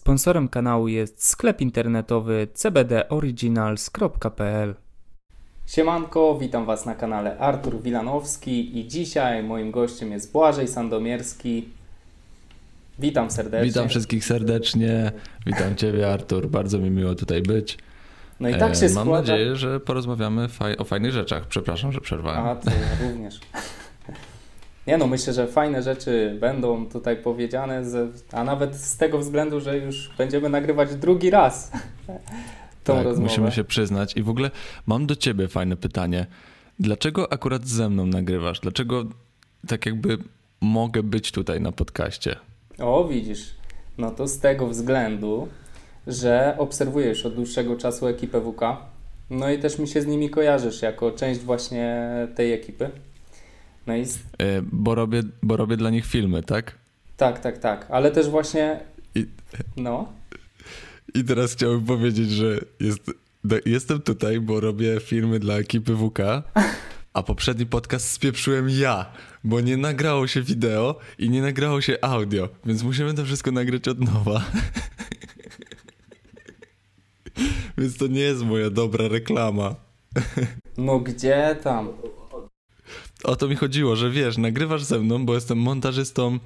Sponsorem kanału jest sklep internetowy cbdoriginals.pl. Siemanko, witam Was na kanale Artur Wilanowski i dzisiaj moim gościem jest Błażej Sandomierski. Witam serdecznie. Witam wszystkich serdecznie. Witam Ciebie, Artur. Bardzo mi miło tutaj być. No i tak się E, Mam składa. nadzieję, że porozmawiamy faj- o fajnych rzeczach. Przepraszam, że przerwałem. A, ja również. Nie no, myślę, że fajne rzeczy będą tutaj powiedziane, a nawet z tego względu, że już będziemy nagrywać drugi raz tą tak, rozmowę. musimy się przyznać. I w ogóle mam do Ciebie fajne pytanie. Dlaczego akurat ze mną nagrywasz? Dlaczego tak jakby mogę być tutaj na podcaście? O, widzisz. No to z tego względu, że obserwuję już od dłuższego czasu ekipę WK. No i też mi się z nimi kojarzysz jako część właśnie tej ekipy. No i z... E, Bo robię, bo robię dla nich filmy, tak? tak, tak, tak. Ale też właśnie. I- No. I teraz chciałbym powiedzieć, że jest, jestem tutaj, bo robię filmy dla ekipy WK, a poprzedni podcast spieprzyłem ja, bo nie nagrało się wideo i nie nagrało się audio, więc musimy to wszystko nagrać od nowa. więc to nie jest moja dobra reklama. No gdzie tam? O to mi chodziło, że wiesz, nagrywasz ze mną, bo jestem montażystą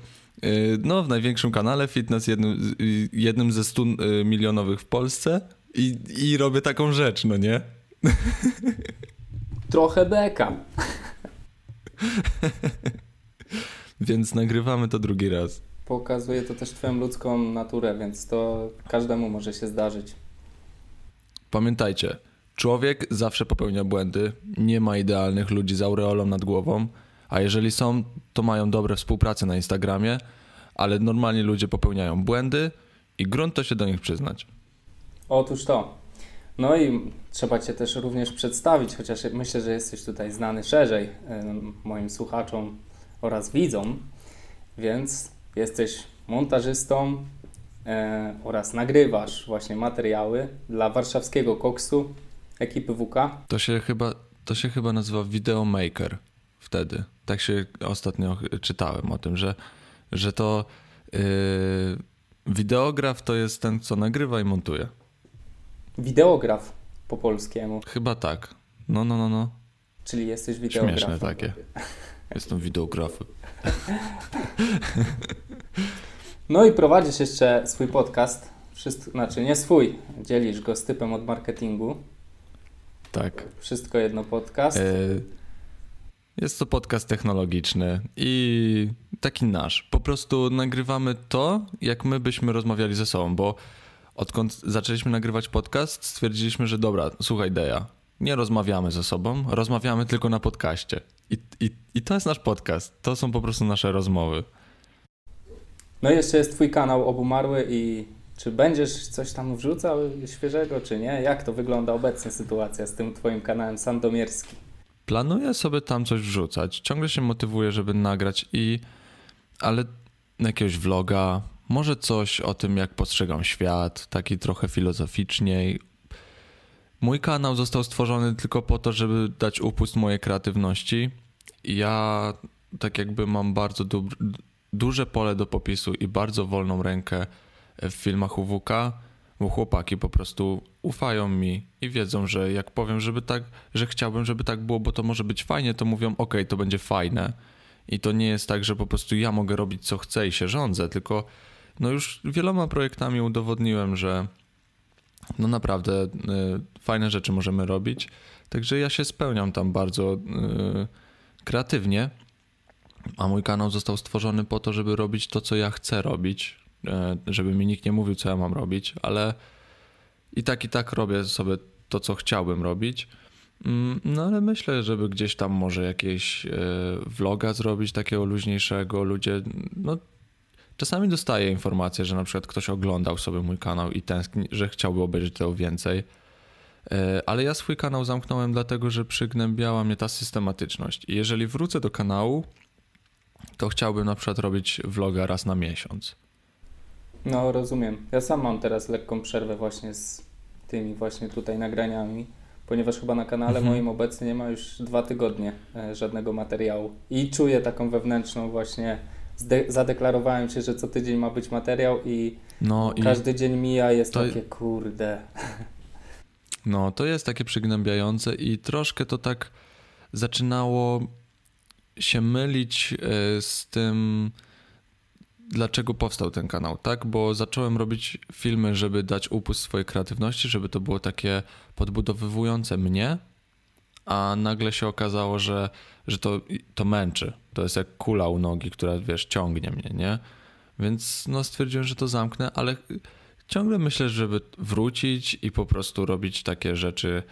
yy, no, w największym kanale fitness, jednym, y, jednym ze 100 y, milionowych w Polsce i, i robię taką rzecz, no nie? Trochę beka. Więc nagrywamy to drugi raz. Pokazuje to też Twoją ludzką naturę, więc to każdemu może się zdarzyć. Pamiętajcie, człowiek zawsze popełnia błędy, nie ma idealnych ludzi z aureolą nad głową, a jeżeli są, to mają dobre współprace na Instagramie, ale normalni ludzie popełniają błędy i grunt to się do nich przyznać. Otóż to. No i trzeba Cię też również przedstawić, chociaż myślę, że jesteś tutaj znany szerzej moim słuchaczom oraz widzom, więc jesteś montażystą e, oraz nagrywasz właśnie materiały dla warszawskiego koksu ekipy WK. To się chyba, to się chyba nazywa Videomaker wtedy. Tak się ostatnio czytałem o tym, że, że to yy, wideograf to jest ten, co nagrywa i montuje. Wideograf po polskiemu, Chyba tak. No, no, no, no. czyli jesteś wideografem. Śmieszne takie. Jestem wideografem. No i prowadzisz jeszcze swój podcast, Wszystko, znaczy nie swój, dzielisz go z typem od marketingu. Tak. Wszystko jedno podcast. E, Jest to podcast technologiczny i taki nasz. Po prostu nagrywamy to, jak my byśmy rozmawiali ze sobą, bo odkąd zaczęliśmy nagrywać podcast, stwierdziliśmy, że dobra, słuchaj Deja, nie rozmawiamy ze sobą, rozmawiamy tylko na podcaście. I, i, I to jest nasz podcast, to są po prostu nasze rozmowy. No i jeszcze jest twój kanał Obumarły i czy będziesz coś tam wrzucał świeżego, czy nie? Jak to wygląda obecnie sytuacja z tym twoim kanałem Sandomierski? Planuję sobie tam coś wrzucać. Ciągle się motywuję, żeby nagrać i. Ale jakiegoś vloga, może coś o tym, jak postrzegam świat, taki trochę filozoficzniej. Mój kanał został stworzony tylko po to, żeby dać upust mojej kreatywności. Ja tak jakby mam bardzo du- duże pole do popisu i bardzo wolną rękę w filmach UWK, bo chłopaki po prostu ufają mi i wiedzą, że jak powiem, żeby tak, że chciałbym, żeby tak było, bo to może być fajnie, to mówią, ok, to będzie fajne. I to nie jest tak, że po prostu ja mogę robić co chcę i się rządzę, tylko no już wieloma projektami udowodniłem, że no naprawdę y, fajne rzeczy możemy robić. Także ja się spełniam tam bardzo y, kreatywnie, a mój kanał został stworzony po to, żeby robić to, co ja chcę robić, żeby mi nikt nie mówił, co ja mam robić, ale i tak i tak robię sobie to, co chciałbym robić. Mm, No ale myślę, żeby gdzieś tam może jakieś e, vloga zrobić takiego luźniejszego. Ludzie, no czasami dostaję informację, że na przykład ktoś oglądał sobie mój kanał i tęskni, że chciałby obejrzeć tego więcej. E, Ale ja swój kanał zamknąłem dlatego, że przygnębiała mnie ta systematyczność. I jeżeli wrócę do kanału, to chciałbym na przykład robić vloga raz na miesiąc. No rozumiem. Ja sam mam teraz lekką przerwę właśnie z tymi właśnie tutaj nagraniami, ponieważ chyba na kanale Mhm. moim obecnie nie ma już dwa tygodnie e, żadnego materiału i czuję taką wewnętrzną właśnie zadeklarowałem się, że co tydzień ma być materiał i No i każdy dzień mija, jest to- takie kurde. no, to jest takie przygnębiające i troszkę to tak zaczynało się mylić e, z tym, dlaczego powstał ten kanał, tak? Bo zacząłem robić filmy, żeby dać upust swojej kreatywności, żeby to było takie podbudowywujące mnie, a nagle się okazało, że, że to, to męczy. To jest jak kula u nogi, która, wiesz, ciągnie mnie, nie? Więc no stwierdziłem, że to zamknę, ale ciągle myślę, żeby wrócić i po prostu robić takie rzeczy,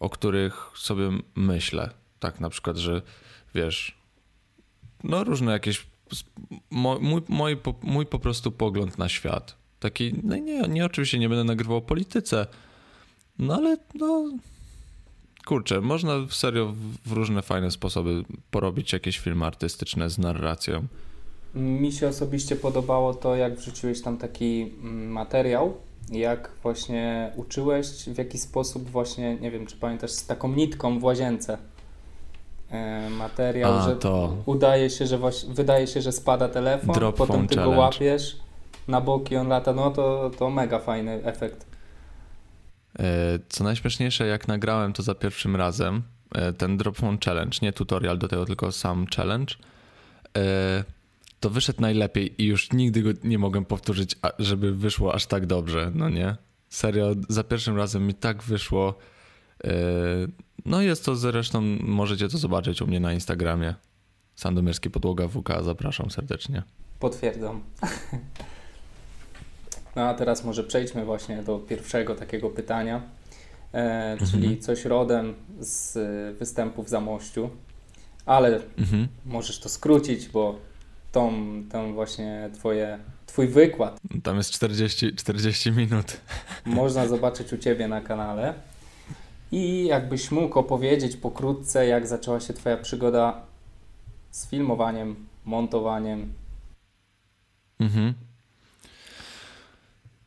o których sobie myślę. Tak na przykład, że wiesz, no różne jakieś, mój, mój, mój po prostu pogląd na świat. Taki, no nie, nie oczywiście nie będę nagrywał o polityce, no ale no kurczę, można serio w- w różne fajne sposoby porobić jakieś filmy artystyczne z narracją. Mi się osobiście podobało to, jak wrzuciłeś tam taki mm, materiał, jak właśnie uczyłeś, w jaki sposób właśnie, nie wiem, czy pamiętasz, z taką nitką w łazience. E, materiał, A, że to. udaje się, że właśnie, wydaje się, że spada telefon, Drop potem ty go challenge. łapiesz na boki, on lata, no to, to mega fajny efekt. E, Co najśmieszniejsze, jak nagrałem to za pierwszym razem, e, ten Drop Phone Challenge, nie tutorial do tego, tylko sam challenge, to wyszedł najlepiej i już nigdy go nie mogłem powtórzyć, żeby wyszło aż tak dobrze, no nie? Serio, za pierwszym razem mi tak wyszło. E, No jest to zresztą, możecie to zobaczyć u mnie na Instagramie. Sandomierski Podłoga WK, zapraszam serdecznie. Potwierdzam. No a teraz może przejdźmy właśnie do pierwszego takiego pytania, e, czyli Mhm. coś rodem z e, występów za mościu, ale Mhm. możesz to skrócić, bo tą, tą właśnie twoje, twój wykład Tam jest 40, 40 minut. można zobaczyć u Ciebie na kanale. I jakbyś mógł opowiedzieć pokrótce, jak zaczęła się Twoja przygoda z filmowaniem, montowaniem. Mhm.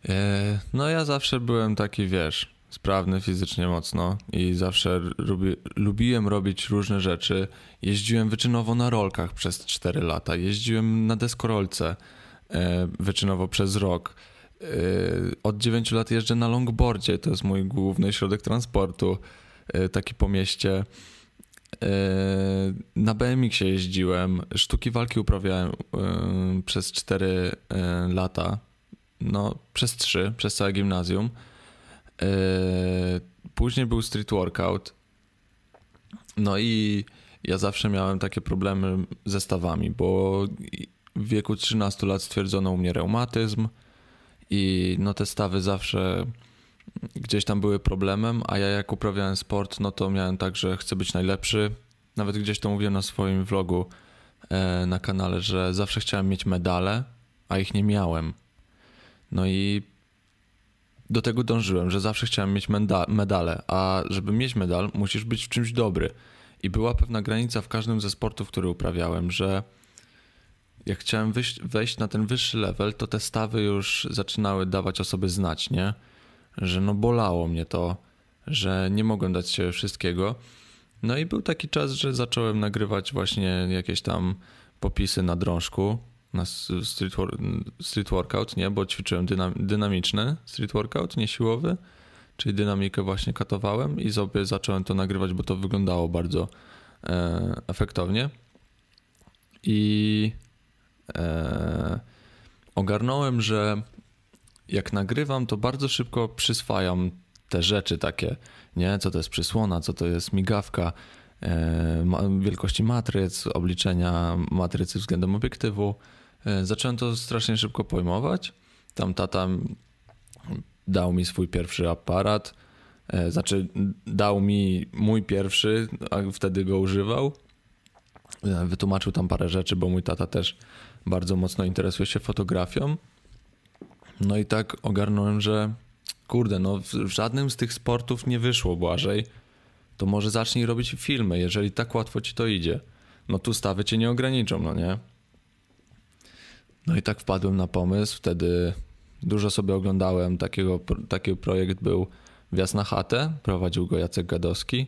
E, No ja zawsze byłem taki, wiesz, sprawny fizycznie mocno i zawsze lubi, lubiłem robić różne rzeczy. Jeździłem wyczynowo na rolkach przez 4 lata, jeździłem na deskorolce e, wyczynowo przez rok. E, Od 9 lat jeżdżę na longboardzie, to jest mój główny środek transportu, e, taki po mieście. E, Na BMX-ie jeździłem, sztuki walki uprawiałem przez 4 e, lata, no przez 3, przez całe gimnazjum. Później był street workout. No i ja zawsze miałem takie problemy ze stawami, bo w wieku 13 lat stwierdzono u mnie reumatyzm i no te stawy zawsze gdzieś tam były problemem, a ja jak uprawiałem sport, no to miałem tak, że chcę być najlepszy. Nawet gdzieś to mówiłem na swoim vlogu e, na kanale, że zawsze chciałem mieć medale, a ich nie miałem. No i do tego dążyłem, że zawsze chciałem mieć medale, a żeby mieć medal, musisz być w czymś dobry. I była pewna granica w każdym ze sportów, który uprawiałem, że jak chciałem wejść na ten wyższy level, to te stawy już zaczynały dawać o sobie znać, nie? Że no bolało mnie to, że nie mogłem dać się wszystkiego. No i był taki czas, że zacząłem nagrywać właśnie jakieś tam popisy na drążku, na street, wor- street workout, nie? Bo ćwiczyłem dynam- dynamiczny street workout, nie siłowy, czyli dynamikę właśnie katowałem i sobie zacząłem to nagrywać, bo to wyglądało bardzo e, efektownie. I e, ogarnąłem, że jak nagrywam, to bardzo szybko przyswajam te rzeczy takie, nie? Co to jest przysłona, co to jest migawka, e, ma, wielkości matryc, obliczenia matrycy względem obiektywu. E, zacząłem to strasznie szybko pojmować. Tam tata dał mi swój pierwszy aparat, e, znaczy dał mi mój pierwszy, a wtedy go używał. E, Wytłumaczył tam parę rzeczy, bo mój tata też bardzo mocno interesuje się fotografią. No i tak ogarnąłem, że kurde, no w, żadnym z tych sportów nie wyszło Błażej, to może zacznij robić filmy, jeżeli tak łatwo ci to idzie. No tu stawy cię nie ograniczą, no nie? No i tak wpadłem na pomysł, wtedy dużo sobie oglądałem, takiego, taki projekt był Wjazd na chatę, prowadził go Jacek Gadowski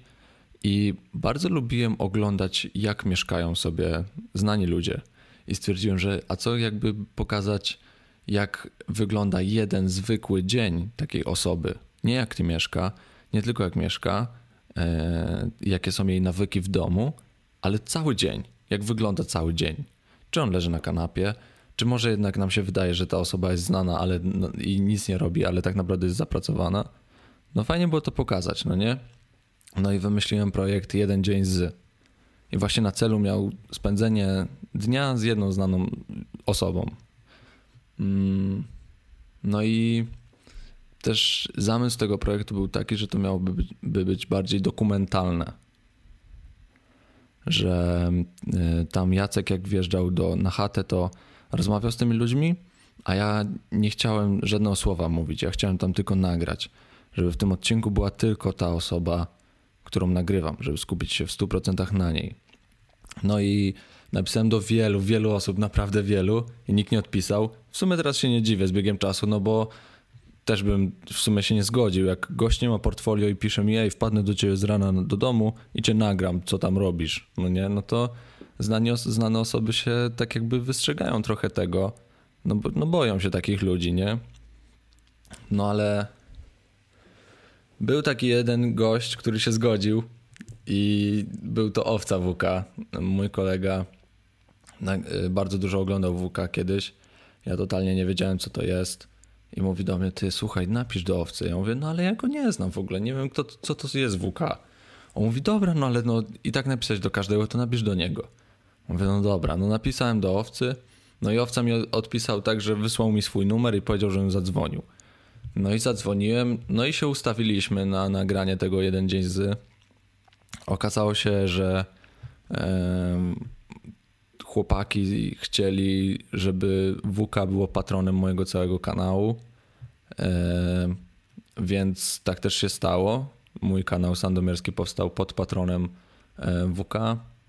i bardzo lubiłem oglądać, jak mieszkają sobie znani ludzie. I stwierdziłem, że a co jakby pokazać, jak wygląda jeden zwykły dzień takiej osoby. Nie jak ty mieszka, nie tylko jak mieszka, e, jakie są jej nawyki w domu, ale cały dzień. Jak wygląda cały dzień. Czy on leży na kanapie, czy może jednak nam się wydaje, że ta osoba jest znana ale, no, i nic nie robi, ale tak naprawdę jest zapracowana. No fajnie było to pokazać, no nie? No i wymyśliłem projekt Jeden Dzień z. I właśnie na celu miał spędzenie dnia z jedną znaną osobą. Mm, no i też zamysł tego projektu był taki, że to miałoby być, by być bardziej dokumentalne. Że y, tam Jacek, jak wjeżdżał do, na chatę, to rozmawiał z tymi ludźmi, a ja nie chciałem żadnego słowa mówić. Ja chciałem tam tylko nagrać, żeby w tym odcinku była tylko ta osoba, którą nagrywam, żeby skupić się w 100% na niej. No i napisałem do wielu, wielu osób, naprawdę wielu, i nikt nie odpisał. W sumie teraz się nie dziwię z biegiem czasu, no bo też bym w sumie się nie zgodził. Jak gość nie ma portfolio i pisze mi, ej, wpadnę do ciebie z rana do domu i cię nagram, co tam robisz, no nie, no to znane, znane osoby się tak jakby wystrzegają trochę tego, no, no boją się takich ludzi, nie? No ale był taki jeden gość, który się zgodził i był to Owca WK, mój kolega. Bardzo dużo oglądał WK kiedyś. Ja totalnie nie wiedziałem, co to jest. I mówi do mnie, ty słuchaj, napisz do Owcy. Ja mówię, no ale ja go nie znam w ogóle, nie wiem, kto, co to jest WK. On mówi, dobra, no ale no i tak napisać do każdego, to napisz do niego. Mówię, no dobra, no napisałem do Owcy. No i Owca mi odpisał tak, że wysłał mi swój numer i powiedział, żebym zadzwonił. No i zadzwoniłem, no i się ustawiliśmy na nagranie tego jeden dzień z. Okazało się, że chłopaki chcieli, żeby WK było patronem mojego całego kanału. Więc tak też się stało. Mój kanał Sandomierski powstał pod patronem WK.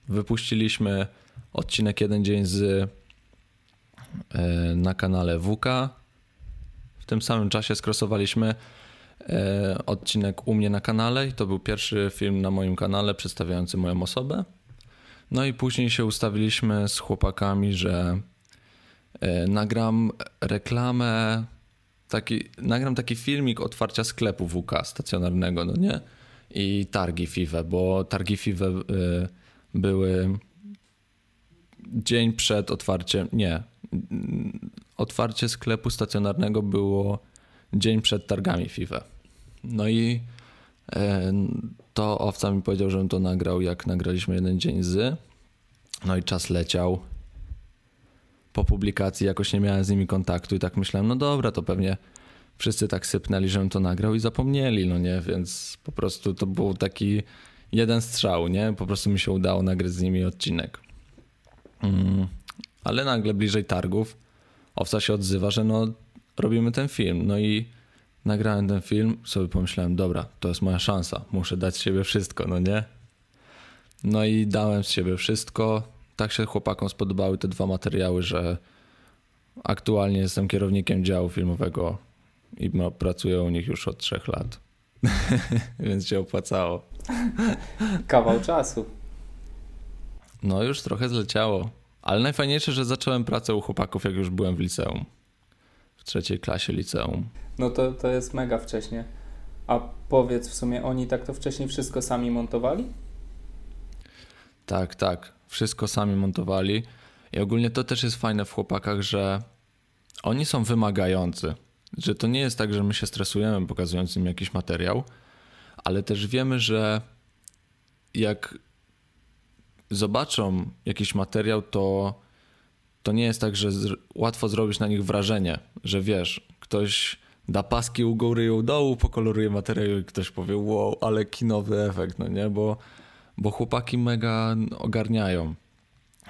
Wypuściliśmy odcinek jeden dzień z na kanale WK w tym samym czasie skrosowaliśmy e, odcinek u mnie na kanale i to był pierwszy film na moim kanale przedstawiający moją osobę. No i później się ustawiliśmy z chłopakami, że e, nagram reklamę, taki, nagram taki filmik otwarcia sklepu WK stacjonarnego, no nie? I targi FIWE, bo targi FIWE e, były dzień przed otwarciem, nie, otwarcie sklepu stacjonarnego było dzień przed targami FIFA. No i e, to owca mi powiedział, żebym to nagrał, jak nagraliśmy jeden dzień z. No i czas leciał. Po publikacji jakoś nie miałem z nimi kontaktu i tak myślałem, no dobra, to pewnie wszyscy tak sypnęli, żebym to nagrał i zapomnieli, no nie, więc po prostu to był taki jeden strzał, nie, po prostu mi się udało nagrać z nimi odcinek. Mm. Ale nagle bliżej targów owca się odzywa, że no robimy ten film. No i nagrałem ten film, sobie pomyślałem, dobra, to jest moja szansa, muszę dać z siebie wszystko, no nie? No i dałem z siebie wszystko. Tak się chłopakom spodobały te dwa materiały, że aktualnie jestem kierownikiem działu filmowego i pracuję u nich już od trzech lat. Więc się opłacało. Kawał czasu. No już trochę zleciało. Ale najfajniejsze, że zacząłem pracę u chłopaków, jak już byłem w liceum. W trzeciej klasie liceum. No to, to jest mega wcześnie. A powiedz w sumie, oni tak to wcześniej wszystko sami montowali? Tak, tak. Wszystko sami montowali. I ogólnie to też jest fajne w chłopakach, że oni są wymagający. Że to nie jest tak, że my się stresujemy pokazując im jakiś materiał, ale też wiemy, że jak zobaczą jakiś materiał, to, to nie jest tak, że z, łatwo zrobić na nich wrażenie, że wiesz, ktoś da paski u góry i u dołu, pokoloruje materiał i ktoś powie, wow, ale kinowy efekt, no nie, bo, bo chłopaki mega ogarniają.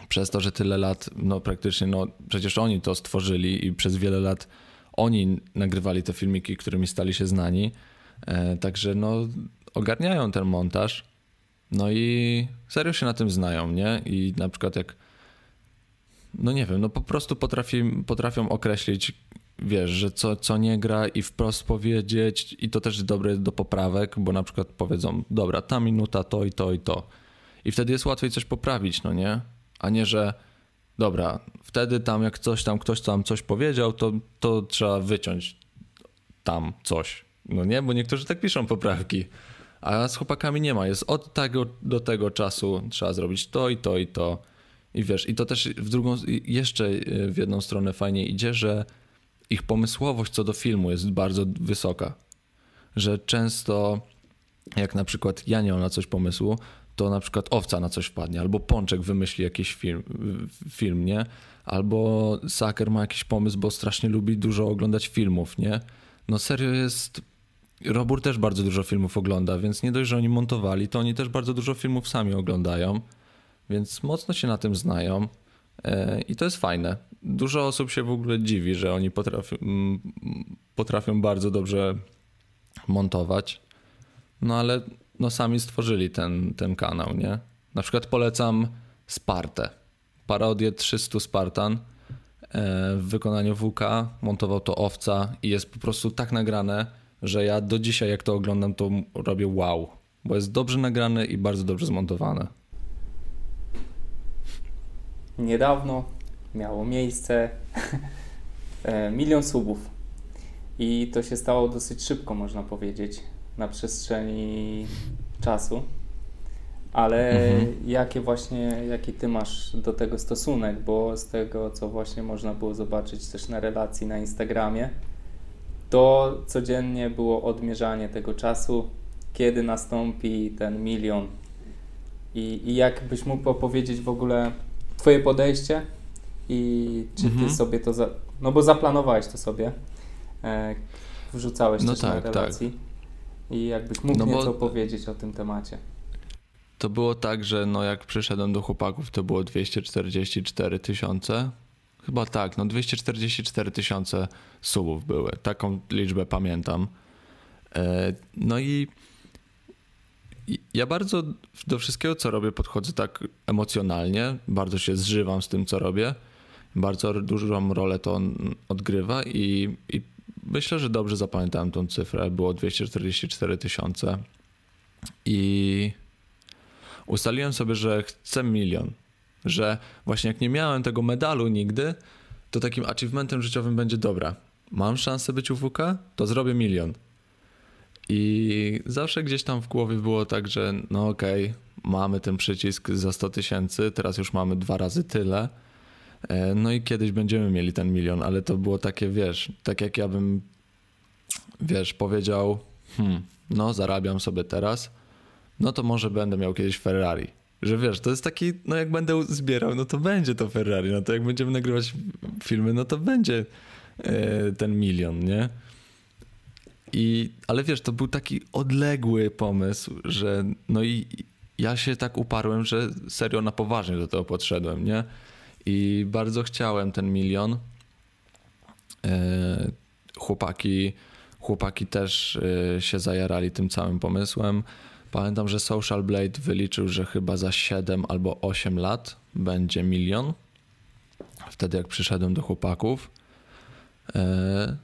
Przez to, że tyle lat, no praktycznie, no przecież oni to stworzyli i przez wiele lat oni nagrywali te filmiki, którymi stali się znani. E, także no ogarniają ten montaż no i serio się na tym znają, nie? I na przykład jak, no nie wiem, no po prostu potrafi, potrafią określić, wiesz, że co, co nie gra i wprost powiedzieć i to też dobre do poprawek, bo na przykład powiedzą, dobra, ta minuta to i to i to. I wtedy jest łatwiej coś poprawić, no nie? A nie, że dobra, wtedy tam jak coś tam, ktoś tam coś powiedział, to, to trzeba wyciąć tam coś. No nie, bo niektórzy tak piszą poprawki. A z chłopakami nie ma. Jest od tego do tego czasu trzeba zrobić to i to i to. I wiesz, i to też w drugą, jeszcze w jedną stronę fajnie idzie, że ich pomysłowość co do filmu jest bardzo wysoka. Że często, jak na przykład ja nie mam na coś pomysłu, to na przykład owca na coś wpadnie, albo Pączek wymyśli jakiś film, film nie? Albo Saker ma jakiś pomysł, bo strasznie lubi dużo oglądać filmów, nie? No serio jest... Robur też bardzo dużo filmów ogląda, więc nie dość, że oni montowali, to oni też bardzo dużo filmów sami oglądają, więc mocno się na tym znają e, i to jest fajne. Dużo osób się w ogóle dziwi, że oni potrafią, potrafią bardzo dobrze montować, no ale no sami stworzyli ten, ten kanał, nie? Na przykład polecam Spartę, parodię 300 Spartan e, w wykonaniu WK, montował to Owca i jest po prostu tak nagrane, że ja do dzisiaj jak to oglądam to robię wow, bo jest dobrze nagrane i bardzo dobrze zmontowane. Niedawno miało miejsce e, milion subów i to się stało dosyć szybko, można powiedzieć na przestrzeni czasu. Ale mhm. jakie właśnie, jaki ty masz do tego stosunek? Bo z tego, co właśnie można było zobaczyć też na relacji na Instagramie, to codziennie było odmierzanie tego czasu, kiedy nastąpi ten milion. I, i jak byś mógł opowiedzieć w ogóle Twoje podejście i czy mhm. ty sobie to. Za, no bo zaplanowałeś to sobie, e, wrzucałeś no też tak, na tak. relacji. Tak. I jakbyś mógł no nieco powiedzieć o tym temacie. To było tak, że no jak przyszedłem do chłopaków, to było 244 tysiące. Chyba tak, no 244 tysiące subów były. Taką liczbę pamiętam. E, no i ja bardzo do wszystkiego, co robię, podchodzę tak emocjonalnie. Bardzo się zżywam z tym, co robię. Bardzo dużą rolę to odgrywa i, i myślę, że dobrze zapamiętałem tą cyfrę. Było 244 tysiące i ustaliłem sobie, że chcę milion. Że właśnie jak nie miałem tego medalu nigdy, to takim achievementem życiowym będzie dobra. Mam szansę być UWK, to zrobię milion. I zawsze gdzieś tam w głowie było tak, że no okej, okay, mamy ten przycisk za 100 tysięcy, teraz już mamy dwa razy tyle E, no i kiedyś będziemy mieli ten milion, ale to było takie, wiesz, tak jak ja bym, wiesz, powiedział, hmm, no zarabiam sobie teraz, no to może będę miał kiedyś Ferrari. Że wiesz, to jest taki, no jak będę zbierał, no to będzie to Ferrari, no to jak będziemy nagrywać filmy, no to będzie e, ten milion, nie? I, ale wiesz, to był taki odległy pomysł, że no i ja się tak uparłem, że serio na poważnie do tego podszedłem, nie? I bardzo chciałem ten milion. E, chłopaki, chłopaki też e, się zajarali tym całym pomysłem. Pamiętam, że Social Blade wyliczył, że chyba za 7 albo 8 lat będzie milion. Wtedy jak przyszedłem do chłopaków. E,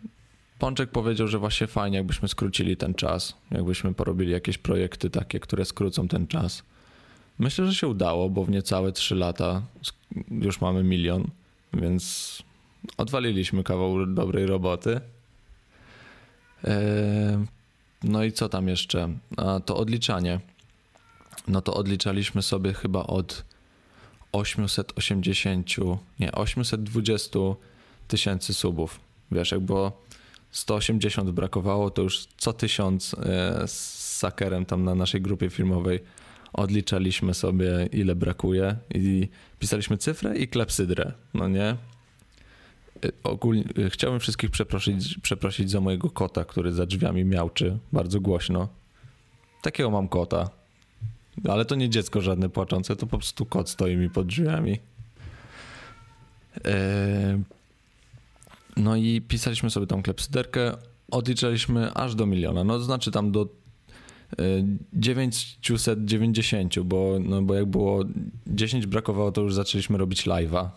Pączek powiedział, że właśnie fajnie, jakbyśmy skrócili ten czas, jakbyśmy porobili jakieś projekty takie, które skrócą ten czas. Myślę, że się udało, bo w niecałe 3 lata już mamy milion, więc odwaliliśmy kawał dobrej roboty. No i co tam jeszcze? To odliczanie. No to odliczaliśmy sobie chyba od 880, nie, 820 tysięcy subów. Wiesz, jak było 180 brakowało, to już co tysiąc e, z sakerem tam na naszej grupie filmowej odliczaliśmy sobie, ile brakuje i pisaliśmy cyfrę i klepsydrę, no nie? Ogólnie y, chciałbym wszystkich przeprosić, przeprosić za mojego kota, który za drzwiami miałczy bardzo głośno. Takiego mam kota. Ale to nie dziecko żadne płaczące, to po prostu kot stoi mi pod drzwiami. E, no i pisaliśmy sobie tą klepsyderkę, odliczaliśmy aż do miliona. No to znaczy tam do 990, bo, no bo jak było 10 brakowało, to już zaczęliśmy robić live'a.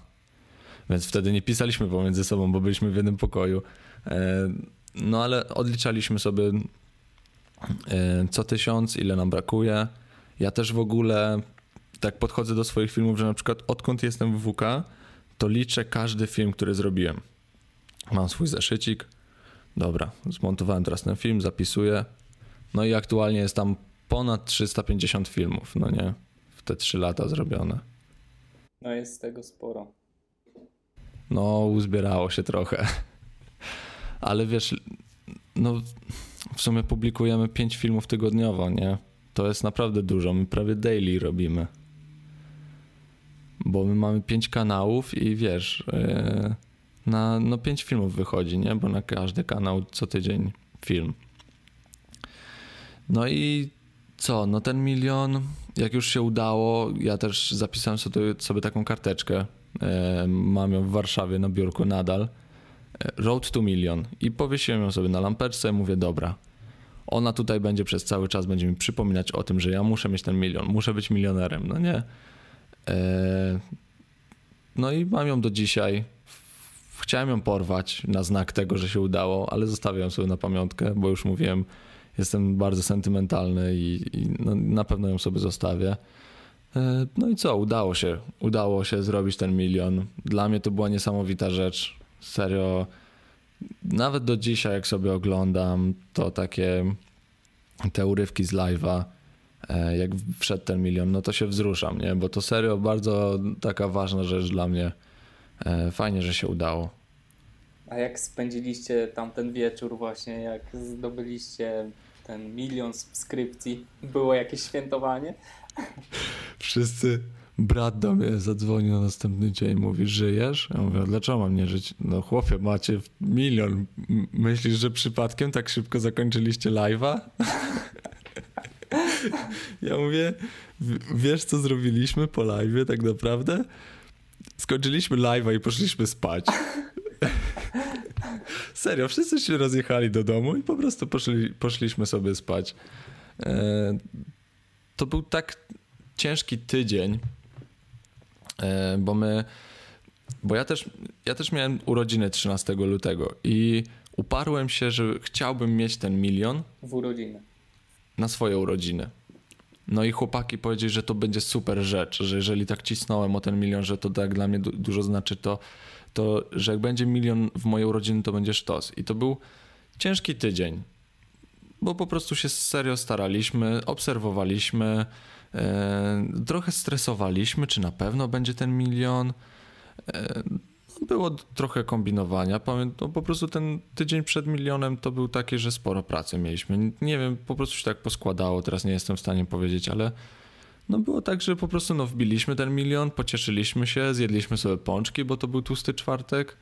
Więc wtedy nie pisaliśmy pomiędzy sobą, bo byliśmy w jednym pokoju. E, no ale odliczaliśmy sobie e, co tysiąc, ile nam brakuje. Ja też w ogóle tak podchodzę do swoich filmów, że na przykład odkąd jestem w WK, to liczę każdy film, który zrobiłem. Mam swój zeszycik. Dobra, zmontowałem teraz ten film, zapisuję. No i aktualnie jest tam ponad 350 filmów, no nie? W te 3 lata zrobione. No jest tego sporo. No, uzbierało się trochę. Ale wiesz, no w sumie publikujemy 5 filmów tygodniowo, nie? To jest naprawdę dużo. My prawie daily robimy. Bo my mamy 5 kanałów i wiesz, yy, na no 5 filmów wychodzi, nie? Bo na każdy kanał co tydzień film. No i co? No ten milion, jak już się udało, ja też zapisałem sobie, sobie taką karteczkę. E, mam ją w Warszawie na biurku nadal. E, Road to Million. I powiesiłem ją sobie na lampeczce. Mówię, dobra. Ona tutaj będzie przez cały czas, będzie mi przypominać o tym, że ja muszę mieć ten milion, muszę być milionerem. No nie. E, no i mam ją do dzisiaj. Chciałem ją porwać na znak tego, że się udało, ale zostawiam sobie na pamiątkę, bo już mówiłem, jestem bardzo sentymentalny i, i no, na pewno ją sobie zostawię. E, no i co, udało się. Udało się zrobić ten milion. Dla mnie to była niesamowita rzecz. Serio. Nawet do dzisiaj, jak sobie oglądam, to takie te urywki z live'a, e, jak wszedł ten milion, no to się wzruszam, nie? Bo to serio bardzo taka ważna rzecz dla mnie. E, fajnie, że się udało. A jak spędziliście tamten wieczór właśnie, jak zdobyliście ten milion subskrypcji? Było jakieś świętowanie? Wszyscy, brat do mnie zadzwonił na następny dzień, mówi, żyjesz? Ja mówię, dlaczego mam nie żyć? No chłopie, macie milion. Myślisz, że przypadkiem tak szybko zakończyliście live'a? ja mówię, wiesz co zrobiliśmy po live'ie tak naprawdę? Skończyliśmy live'a i poszliśmy spać. Serio, wszyscy się rozjechali do domu i po prostu poszli, poszliśmy sobie spać. To był tak ciężki tydzień, e, bo my, bo ja też, ja też miałem urodziny 13 lutego i uparłem się, że chciałbym mieć ten milion w urodziny. Na swoje urodziny. No i chłopaki powiedzieli, że to będzie super rzecz, że jeżeli tak cisnąłem o ten milion, że to tak dla mnie du dużo znaczy, to, to że jak będzie milion w mojej urodziny, to będzie sztos. I to był ciężki tydzień, bo po prostu się serio staraliśmy, obserwowaliśmy, e, trochę stresowaliśmy, czy na pewno będzie ten milion. E, było trochę kombinowania. Pamiętam, no po prostu ten tydzień przed milionem to był taki, że sporo pracy mieliśmy. Nie wiem, po prostu się tak poskładało, teraz nie jestem w stanie powiedzieć, ale no było tak, że po prostu no wbiliśmy ten milion, pocieszyliśmy się, zjedliśmy sobie pączki, bo to był tłusty czwartek.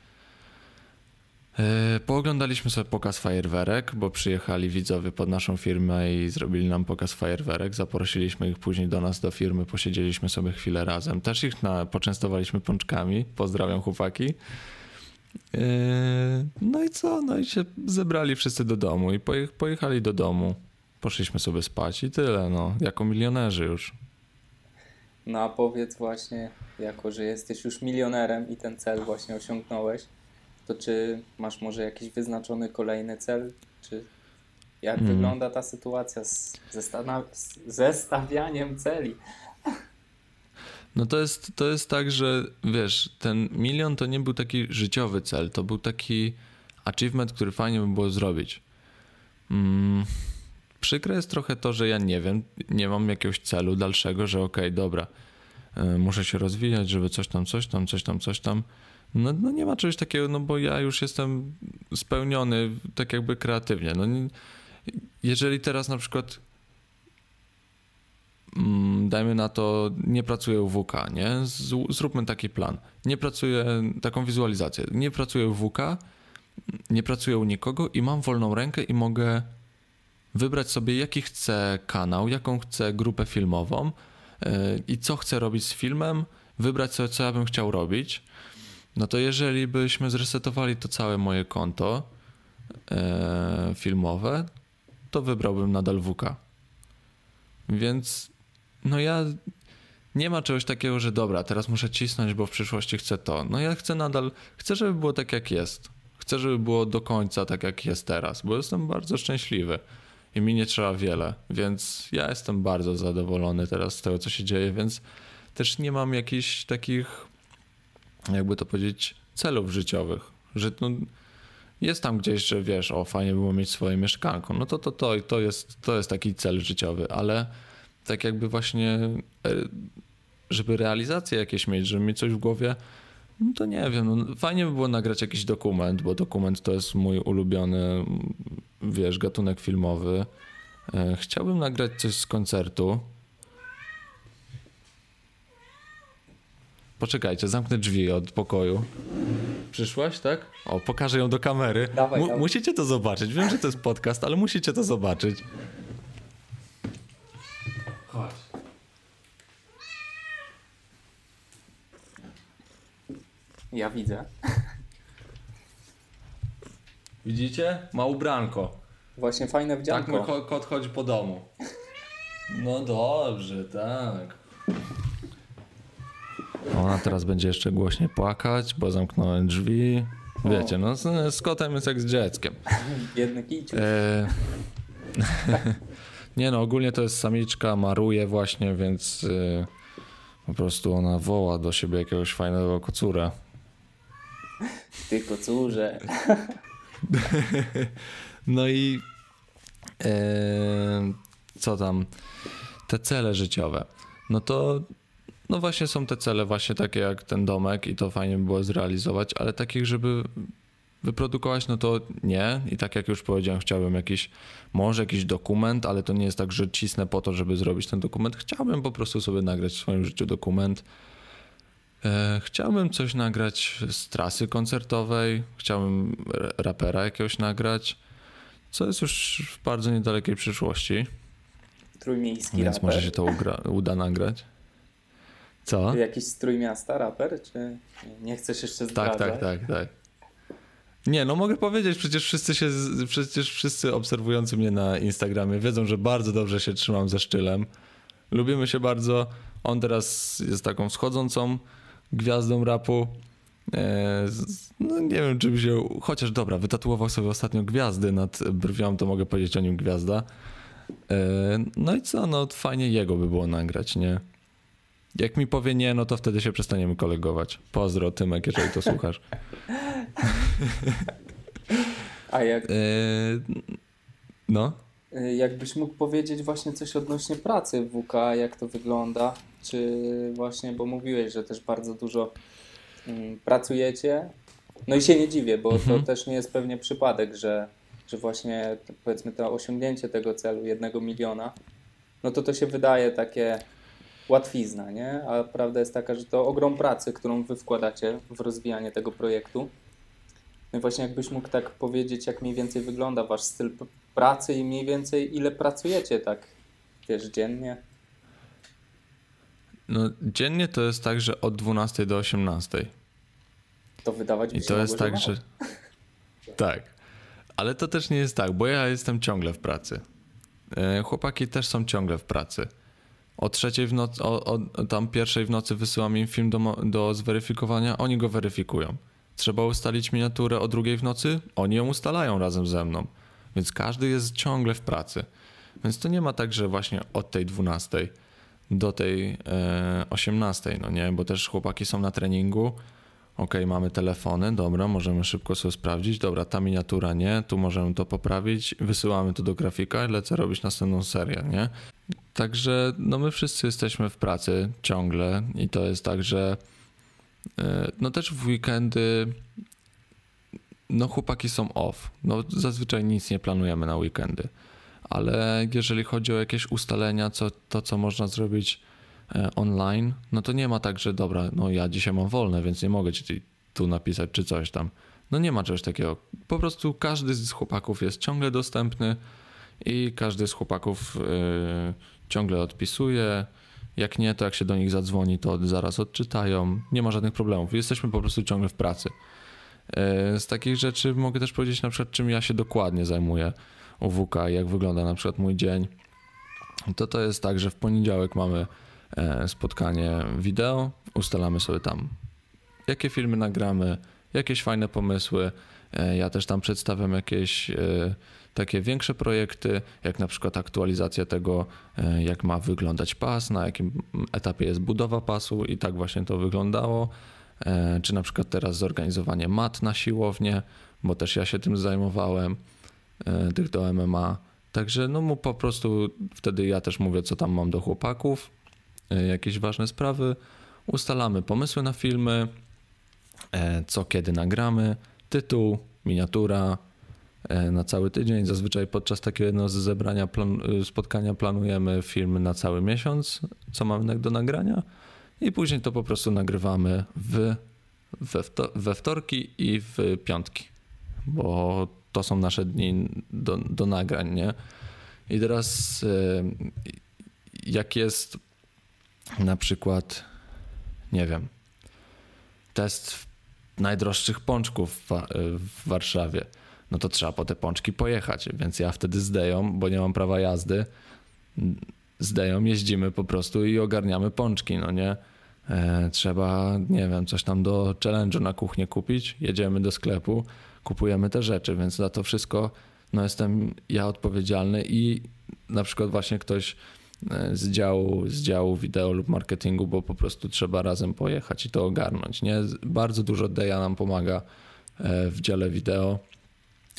E, pooglądaliśmy sobie pokaz fajerwerek, bo przyjechali widzowie pod naszą firmę i zrobili nam pokaz fajerwerek. Zaprosiliśmy ich później do nas do firmy, posiedzieliśmy sobie chwilę razem. Też ich na, poczęstowaliśmy pączkami. Pozdrawiam chłopaki. E, no i co? No i się zebrali wszyscy do domu i pojechali do domu. Poszliśmy sobie spać i tyle, no. Jako milionerzy już. No a powiedz właśnie, jako że jesteś już milionerem i ten cel właśnie osiągnąłeś, to czy masz może jakiś wyznaczony kolejny cel? Czy jak hmm. wygląda ta sytuacja z, z zestawianiem celi? No to jest, to jest tak, że wiesz, ten milion to nie był taki życiowy cel, to był taki achievement, który fajnie by było zrobić. Mm, przykre jest trochę to, że ja nie wiem, nie mam jakiegoś celu dalszego, że okej, okay, dobra, y, muszę się rozwijać, żeby coś tam, coś tam, coś tam, coś tam. No, no nie ma czegoś takiego, no bo ja już jestem spełniony tak jakby kreatywnie. No, jeżeli teraz na przykład mm, dajmy na to, nie pracuję u WK, nie? zróbmy taki plan. Nie pracuję, taką wizualizację. Nie pracuję u WK, nie pracuję u nikogo i mam wolną rękę i mogę wybrać sobie, jaki chcę kanał, jaką chcę grupę filmową yy, i co chcę robić z filmem, wybrać sobie, co ja bym chciał robić no to jeżeli byśmy zresetowali to całe moje konto e, filmowe, to wybrałbym nadal WK. Więc no ja nie ma czegoś takiego, że dobra, teraz muszę cisnąć, bo w przyszłości chcę to. No ja chcę nadal, chcę, żeby było tak jak jest. Chcę, żeby było do końca tak jak jest teraz, bo jestem bardzo szczęśliwy i mi nie trzeba wiele, więc ja jestem bardzo zadowolony teraz z tego, co się dzieje, więc też nie mam jakichś takich jakby to powiedzieć, celów życiowych. Że no, jest tam gdzieś, że wiesz, o fajnie było mieć swoje mieszkanko, no to to, to, to, jest, to jest taki cel życiowy, ale tak jakby właśnie, e, żeby realizacje jakieś mieć, żeby mieć coś w głowie, no to nie wiem, no fajnie by było nagrać jakiś dokument, bo dokument to jest mój ulubiony, wiesz, gatunek filmowy. E, chciałbym nagrać coś z koncertu. Poczekajcie, zamknę drzwi od pokoju. Przyszłaś, tak? O, pokażę ją do kamery. Dawaj, Mu- dawaj. Musicie to zobaczyć. Wiem, że to jest podcast, ale musicie to zobaczyć. Chodź. Ja widzę. Widzicie? Ma ubranko. Właśnie fajne Tak mój wdzianko. ko- kot chodzi po domu. No dobrze, tak. Ona teraz będzie jeszcze głośniej płakać, bo zamknąłem drzwi. Wiecie, no z, z kotem jest jak z dzieckiem. Biedny kiciu. E... Nie no, ogólnie to jest samiczka, maruje właśnie, więc e, po prostu ona woła do siebie jakiegoś fajnego kocura. Ty kocurze. No i e, co tam? Te cele życiowe. No to no właśnie są te cele właśnie takie jak ten domek i to fajnie by było zrealizować, ale takich, żeby wyprodukować, no to nie. I tak jak już powiedziałem, chciałbym jakiś, może jakiś dokument, ale to nie jest tak, że cisnę po to, żeby zrobić ten dokument. Chciałbym po prostu sobie nagrać w swoim życiu dokument. E, Chciałbym coś nagrać z trasy koncertowej, chciałbym rapera jakiegoś nagrać, co jest już w bardzo niedalekiej przyszłości, Trójmiejski więc raper. może się to ugra- uda nagrać. Co? Jakiś z Trójmiasta raper, czy nie- chcesz jeszcze Tak, zdradzać? tak, tak, tak. Nie, no mogę powiedzieć, przecież wszyscy się, przecież wszyscy obserwujący mnie na Instagramie wiedzą, że bardzo dobrze się trzymam ze Szczylem. Lubimy się bardzo. On teraz jest taką wschodzącą gwiazdą rapu. E, no nie wiem, czy by się... Chociaż dobra, wytatuował sobie ostatnio gwiazdy nad brwią, to mogę powiedzieć o nim gwiazda. E, no i co, no fajnie jego by było nagrać, nie? Jak mi powie nie, no to wtedy się przestaniemy kolegować. Pozdro, Tymek, jeżeli to słuchasz. A jak, E, no, y, jakbyś mógł powiedzieć właśnie coś odnośnie pracy w WK, jak to wygląda? Czy właśnie, bo mówiłeś, że też bardzo dużo mm, pracujecie. No i się nie dziwię, bo Mhm. to też nie jest pewnie przypadek, że, że właśnie powiedzmy to osiągnięcie tego celu jednego miliona, no to to się wydaje takie łatwizna, nie? A prawda jest taka, że to ogrom pracy, którą wy wkładacie w rozwijanie tego projektu. No i właśnie jakbyś mógł tak powiedzieć, jak mniej więcej wygląda wasz styl pracy i mniej więcej ile pracujecie tak, wiesz, dziennie? no dziennie to jest tak, że od 12 do 18. To wydawać by I się to jest tak, mało. że... Tak. Ale to też nie jest tak, bo ja jestem ciągle w pracy. E, Chłopaki też są ciągle w pracy. O trzeciej w nocy, o, o tam pierwszej w nocy wysyłam im film do, do zweryfikowania, oni go weryfikują. Trzeba ustalić miniaturę o drugiej w nocy, oni ją ustalają razem ze mną. Więc każdy jest ciągle w pracy. Więc to nie ma tak, że właśnie od tej 12 do tej e, 18, no nie, bo też chłopaki są na treningu. Okej, mamy telefony, dobra, możemy szybko sobie sprawdzić. Dobra, ta miniatura nie, tu możemy to poprawić. Wysyłamy to do grafika i lecę robić następną serię, nie? Także no my wszyscy jesteśmy w pracy ciągle i to jest tak, że e, no też w weekendy no chłopaki są off. No zazwyczaj nic nie planujemy na weekendy. Ale jeżeli chodzi o jakieś ustalenia, co, to co można zrobić online, no to nie ma tak, że dobra, no ja dzisiaj mam wolne, więc nie mogę ci tu napisać czy coś tam. No nie ma czegoś takiego. Po prostu każdy z chłopaków jest ciągle dostępny i każdy z chłopaków e, ciągle odpisuje. Jak nie, to jak się do nich zadzwoni, to zaraz odczytają. Nie ma żadnych problemów. Jesteśmy po prostu ciągle w pracy. E, Z takich rzeczy mogę też powiedzieć na przykład, czym ja się dokładnie zajmuję u WK, jak wygląda na przykład mój dzień. To to jest tak, że w poniedziałek mamy e, spotkanie wideo, ustalamy sobie tam, jakie filmy nagramy, jakieś fajne pomysły. E, Ja też tam przedstawiam jakieś e, takie większe projekty, jak na przykład aktualizacja tego, e, jak ma wyglądać pas, na jakim etapie jest budowa pasu i tak właśnie to wyglądało. e, czy na przykład teraz zorganizowanie mat na siłownię, bo też ja się tym zajmowałem, e, tych do MMA. Także no mu po prostu wtedy ja też mówię, co tam mam do chłopaków, e, jakieś ważne sprawy, ustalamy pomysły na filmy, e, co kiedy nagramy, tytuł, miniatura e, na cały tydzień. Zazwyczaj podczas takiego jednego z zebrania, plan, e, spotkania planujemy filmy na cały miesiąc, co mamy do nagrania i później to po prostu nagrywamy w, we, wto, we wtorki i w piątki, bo to są nasze dni do, do nagrań, nie? I teraz e, jak jest na przykład, nie wiem, test najdroższych pączków w, w Warszawie, no to trzeba po te pączki pojechać, więc ja wtedy zdeją, bo nie mam prawa jazdy, zdeją, jeździmy po prostu i ogarniamy pączki, no nie? E, trzeba, nie wiem, coś tam do challenge'u na kuchnię kupić, jedziemy do sklepu, kupujemy te rzeczy, więc za to wszystko no jestem ja odpowiedzialny i na przykład właśnie ktoś z działu, z działu wideo lub marketingu, bo po prostu trzeba razem pojechać i to ogarnąć. Nie? Bardzo dużo Deja nam pomaga e, w dziale wideo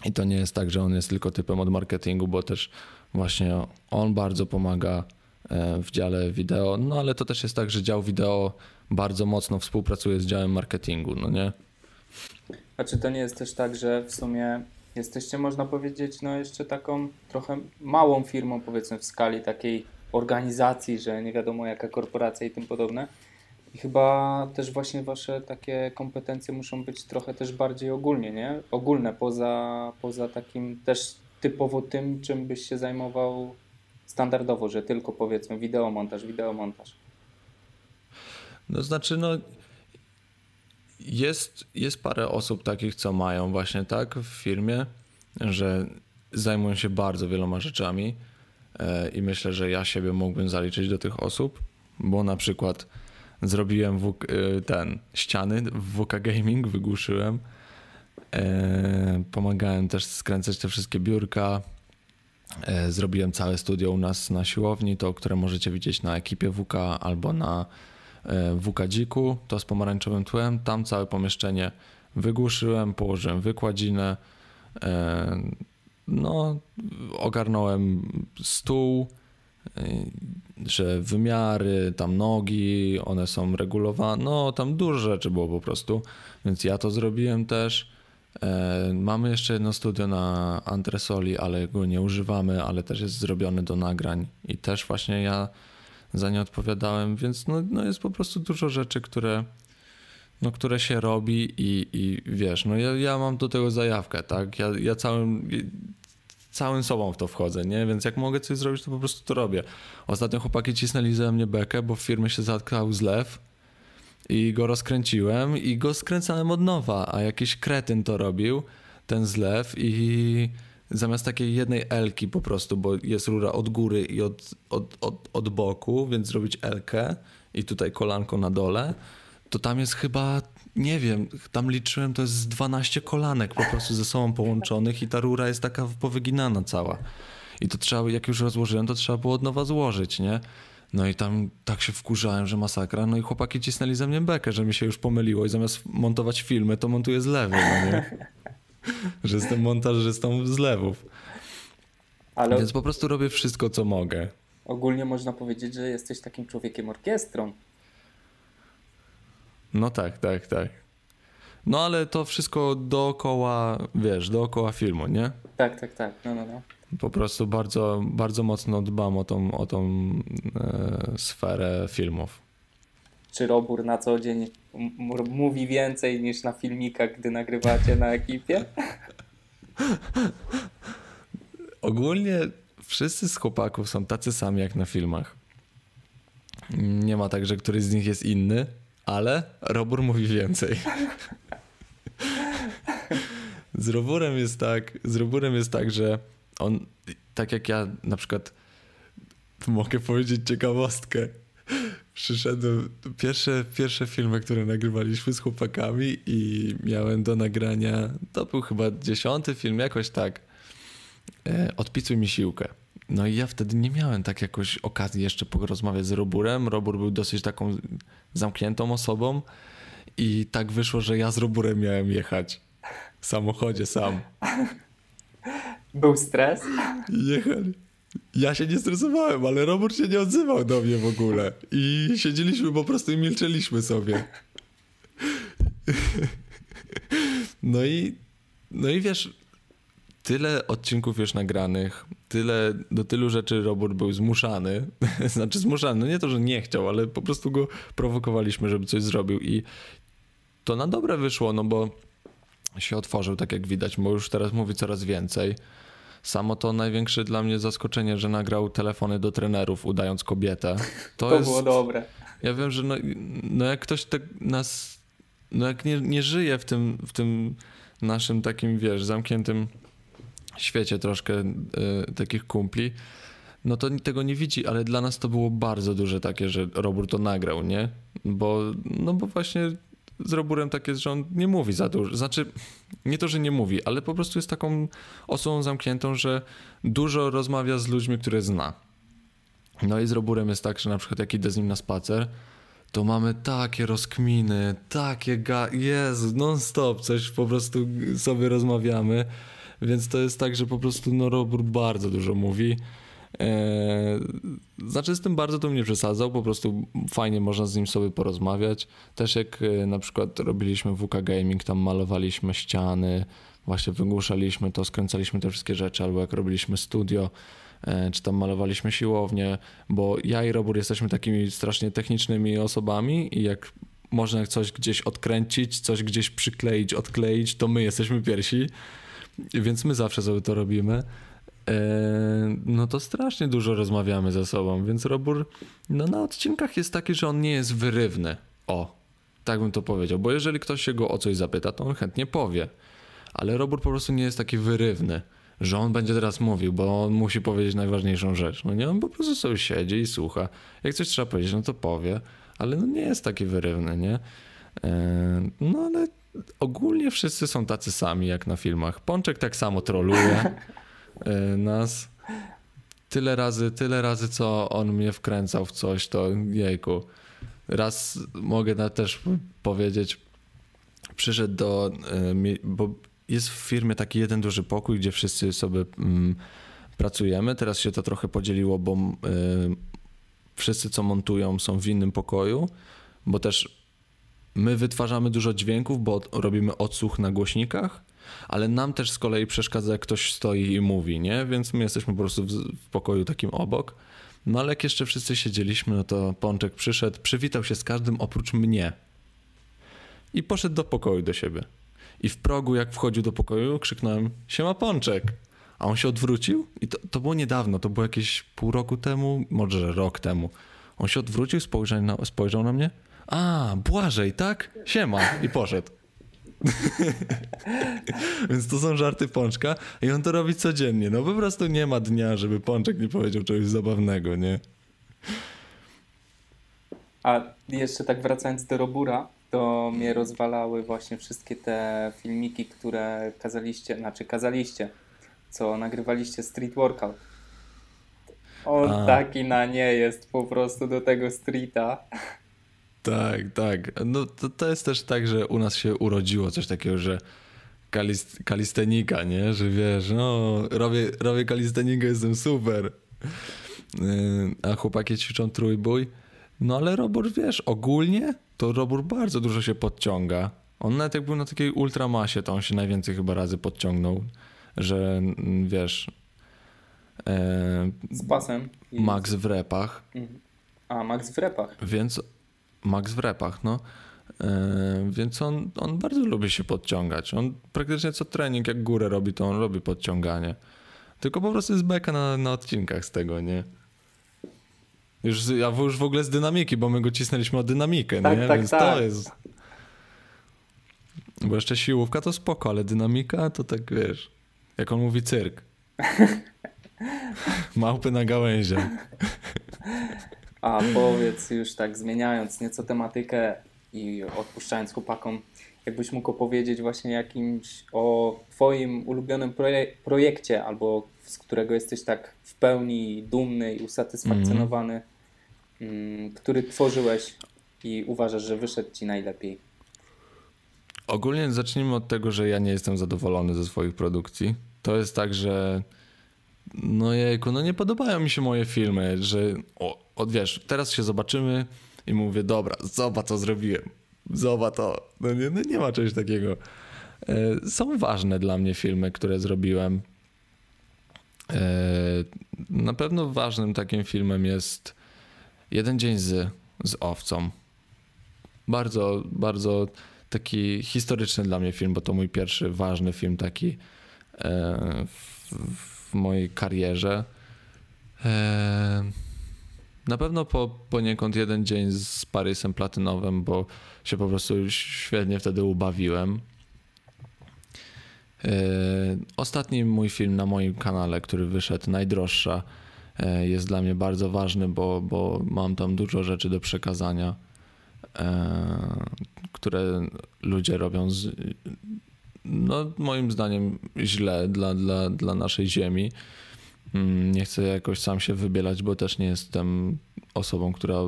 i to nie jest tak, że on jest tylko typem od marketingu, bo też właśnie on bardzo pomaga e, w dziale wideo, no ale to też jest tak, że dział wideo bardzo mocno współpracuje z działem marketingu, no nie? A czy to nie jest też tak, że w sumie jesteście, można powiedzieć, no jeszcze taką trochę małą firmą, powiedzmy, w skali takiej organizacji, że nie wiadomo jaka korporacja i tym podobne. I chyba też właśnie wasze takie kompetencje muszą być trochę też bardziej ogólnie, nie? Ogólne, poza, poza takim też typowo tym, czym byś się zajmował standardowo, że tylko powiedzmy wideomontaż, wideomontaż. No znaczy, no jest, jest parę osób takich, co mają właśnie tak w firmie, że zajmują się bardzo wieloma rzeczami i myślę, że ja siebie mógłbym zaliczyć do tych osób, bo na przykład zrobiłem w, e, ten ściany w WK Gaming, wygłuszyłem, e, pomagałem też skręcać te wszystkie biurka, e, zrobiłem całe studio u nas na siłowni, to które możecie widzieć na ekipie WK albo na e, WK Dziku, to z pomarańczowym tłem. Tam całe pomieszczenie wygłuszyłem, położyłem wykładzinę, e, no ogarnąłem stół, e, że wymiary, tam nogi, one są regulowane, no tam dużo rzeczy było po prostu, więc ja to zrobiłem też. E, Mamy jeszcze jedno studio na Antresoli, ale go nie używamy, ale też jest zrobione do nagrań i też właśnie ja za nie odpowiadałem, więc no, no jest po prostu dużo rzeczy, które, no, które się robi i, i wiesz, no ja, ja mam do tego zajawkę, tak? Ja, ja całym, całym sobą w to wchodzę, nie? Więc jak mogę coś zrobić, to po prostu to robię. Ostatnio chłopaki cisnęli ze mnie bekę, bo w firmie się zatkał zlew i go rozkręciłem i go skręcałem od nowa, a jakiś kretyn to robił, ten zlew i zamiast takiej jednej elki po prostu, bo jest rura od góry i od, od, od, od boku, więc zrobić elkę i tutaj kolanko na dole, to tam jest chyba, nie wiem, tam liczyłem, to jest z 12 kolanek po prostu ze sobą połączonych i ta rura jest taka powyginana cała. I to trzeba, jak już rozłożyłem, to trzeba było od nowa złożyć, nie? No i tam tak się wkurzałem, że masakra. No i chłopaki cisnęli ze mnie bekę, że mi się już pomyliło i zamiast montować filmy, to montuję zlewy, no nie? że jestem montażystą zlewów. Ale Więc po prostu robię wszystko, co mogę. ogólnie można powiedzieć, że jesteś takim człowiekiem orkiestrą. No tak, tak, tak. No ale to wszystko dookoła, wiesz, dookoła filmu, nie? Tak, tak, tak. No, no, no. Po prostu bardzo, bardzo mocno dbam o tą, o tą e, sferę filmów. Czy Robur na co dzień mówi więcej niż na filmikach, gdy nagrywacie na ekipie? Ogólnie wszyscy z chłopaków są tacy sami jak na filmach. Nie ma tak, że któryś z nich jest inny, ale Robur mówi więcej. Z Roburem jest tak, z Roburem jest tak, że on, tak jak ja na przykład mogę powiedzieć ciekawostkę. Przyszedłem, pierwsze, pierwsze filmy, które nagrywaliśmy z chłopakami i miałem do nagrania, to był chyba dziesiąty film, jakoś tak, e, odpisuj mi siłkę. No i ja wtedy nie miałem tak jakoś okazji jeszcze porozmawiać z Roburem. Robur był dosyć taką zamkniętą osobą I tak wyszło, że ja z Roburem miałem jechać w samochodzie sam. Był stres? Jechali. Ja się nie stresowałem, ale Robert się nie odzywał do mnie w ogóle. I siedzieliśmy po prostu i milczeliśmy sobie. No i, no i wiesz, tyle odcinków już nagranych, tyle, do tylu rzeczy Robert był zmuszany. Znaczy zmuszany, no nie to, że nie chciał, ale po prostu go prowokowaliśmy, żeby coś zrobił i to na dobre wyszło, no bo się otworzył, tak jak widać, bo już teraz mówi coraz więcej. Samo to największe dla mnie zaskoczenie, że nagrał telefony do trenerów, udając kobietę. To, To jest, było dobre. ja wiem, że no, no jak ktoś tak nas, no jak nie, nie żyje w tym, w tym naszym takim, wiesz, zamkniętym świecie troszkę y, takich kumpli, no to tego nie widzi, ale dla nas to było bardzo duże takie, że Robur to nagrał, nie? Bo, no bo właśnie z Roburem tak jest, że on nie mówi za dużo. Znaczy, nie to, że nie mówi, ale po prostu jest taką osobą zamkniętą, że dużo rozmawia z ludźmi, które zna. No i z Roburem jest tak, że na przykład jak idę z nim na spacer, to mamy takie rozkminy, takie ga... Jezu, non stop, coś po prostu sobie rozmawiamy, więc to jest tak, że po prostu no Robur bardzo dużo mówi. Eee, znaczy z tym bardzo to mnie przesadzał, po prostu fajnie można z nim sobie porozmawiać. Też jak e, na przykład robiliśmy WK Gaming, tam malowaliśmy ściany, właśnie wygłuszaliśmy to, skręcaliśmy te wszystkie rzeczy, albo jak robiliśmy studio, e, czy tam malowaliśmy siłownię, bo ja i Robur jesteśmy takimi strasznie technicznymi osobami i jak można coś gdzieś odkręcić, coś gdzieś przykleić, odkleić, to my jesteśmy pierwsi, więc my zawsze sobie to robimy. E, no to strasznie dużo rozmawiamy ze sobą, więc Robur no na odcinkach jest taki, że on nie jest wyrywny. O, tak bym to powiedział, bo jeżeli ktoś się go o coś zapyta, to on chętnie powie. Ale Robur po prostu nie jest taki wyrywny, że on będzie teraz mówił, bo on musi powiedzieć najważniejszą rzecz. No nie, on po prostu sobie siedzi i słucha. Jak coś trzeba powiedzieć, no to powie, ale no nie jest taki wyrywny, nie? E, no ale ogólnie wszyscy są tacy sami jak na filmach. Pączek tak samo troluje e, nas. Tyle razy, tyle razy, co on mnie wkręcał w coś, to jejku. Raz mogę też powiedzieć, przyszedł do, e, bo jest w firmie taki jeden duży pokój, gdzie wszyscy sobie mm, pracujemy. Teraz się to trochę podzieliło, bo y, wszyscy, co montują, są w innym pokoju, bo też my wytwarzamy dużo dźwięków, bo robimy odsłuch na głośnikach, ale nam też z kolei przeszkadza, jak ktoś stoi i mówi, nie? Więc my jesteśmy po prostu w, w pokoju takim obok. No ale jak jeszcze wszyscy siedzieliśmy, no to Pączek przyszedł, przywitał się z każdym oprócz mnie. I poszedł do pokoju do siebie. I w progu, jak wchodził do pokoju, krzyknąłem: Siema Pączek! A on się odwrócił i to, to było niedawno, to było jakieś pół roku temu, może rok temu. On się odwrócił, spojrzał na, spojrzał na mnie. A, Błażej, tak? Siema. I poszedł. Więc to są żarty Pączka i on to robi codziennie. No po prostu nie ma dnia, żeby Pączek nie powiedział czegoś zabawnego, nie? A jeszcze tak wracając do Robura, to mnie rozwalały właśnie wszystkie te filmiki, które kazaliście, znaczy kazaliście, co nagrywaliście street workout. On A. taki na nie jest po prostu do tego streeta. Tak, tak. No to, to jest też tak, że u nas się urodziło coś takiego, że kalist, kalistenika, nie? Że wiesz, no robię, robię kalistenikę, jestem super. Yy, A chłopaki ćwiczą trójbój. No ale Robur, wiesz, ogólnie to Robur bardzo dużo się podciąga. On nawet jak był na takiej ultramasie, to on się najwięcej chyba razy podciągnął, że mm, wiesz... e, Z pasem. I- Max w repach, Mhm. A, Max w repach. więc Max w repach, no. E, więc on, on bardzo lubi się podciągać. On praktycznie co trening, jak górę robi, to on robi podciąganie. Tylko po prostu jest beka na, na odcinkach z tego, nie? Już, ja już w ogóle z dynamiki, bo my go cisnęliśmy o dynamikę, Tak, nie? tak, Więc tak. to jest... Bo jeszcze siłówka to spoko, ale dynamika to tak, wiesz, jak on mówi cyrk. Małpy na gałęziach. A powiedz już tak, zmieniając nieco tematykę i odpuszczając chłopakom, jakbyś mógł opowiedzieć właśnie jakimś o Twoim ulubionym proje- projekcie, albo z którego jesteś tak w pełni dumny i usatysfakcjonowany, mm, który tworzyłeś i uważasz, że wyszedł Ci najlepiej. Ogólnie zacznijmy od tego, że ja nie jestem zadowolony ze swoich produkcji. To jest tak, że no jejku, no nie podobają mi się moje filmy, że o, od wiesz, teraz się zobaczymy i mówię, dobra, zobacz co zrobiłem, zobacz to. No nie, no nie ma czegoś takiego. E, są ważne dla mnie filmy, które zrobiłem. E, na pewno ważnym takim filmem jest Jeden dzień z, z owcą. Bardzo, bardzo taki historyczny dla mnie film, bo to mój pierwszy ważny film taki e, w, w mojej karierze. Na pewno po, poniekąd jeden dzień z Parysem Platynowym, bo się po prostu świetnie wtedy ubawiłem. E, ostatni mój film na moim kanale, który wyszedł, Najdroższa, e, jest dla mnie bardzo ważny, bo, bo mam tam dużo rzeczy do przekazania, e, które ludzie robią z, no, moim zdaniem źle dla, dla, dla naszej ziemi. Mm, nie chcę jakoś sam się wybielać, bo też nie jestem osobą, która,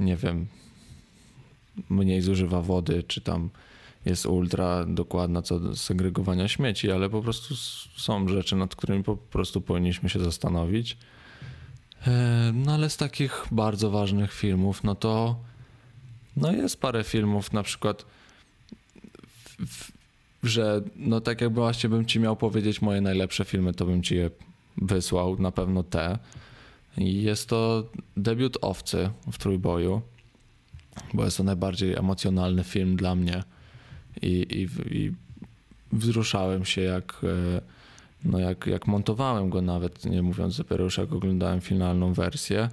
nie wiem, mniej zużywa wody, czy tam jest ultra dokładna co do segregowania śmieci, ale po prostu są rzeczy, nad którymi po prostu powinniśmy się zastanowić. E, no ale z takich bardzo ważnych filmów, no to no jest parę filmów, na przykład że no tak jakby właśnie bym ci miał powiedzieć moje najlepsze filmy, to bym ci je wysłał, na pewno te. I jest to debiut Owcy w Trójboju, bo jest to najbardziej emocjonalny film dla mnie i, i, i wzruszałem się jak, e, no jak, jak montowałem go nawet, nie mówiąc dopiero już jak oglądałem finalną wersję.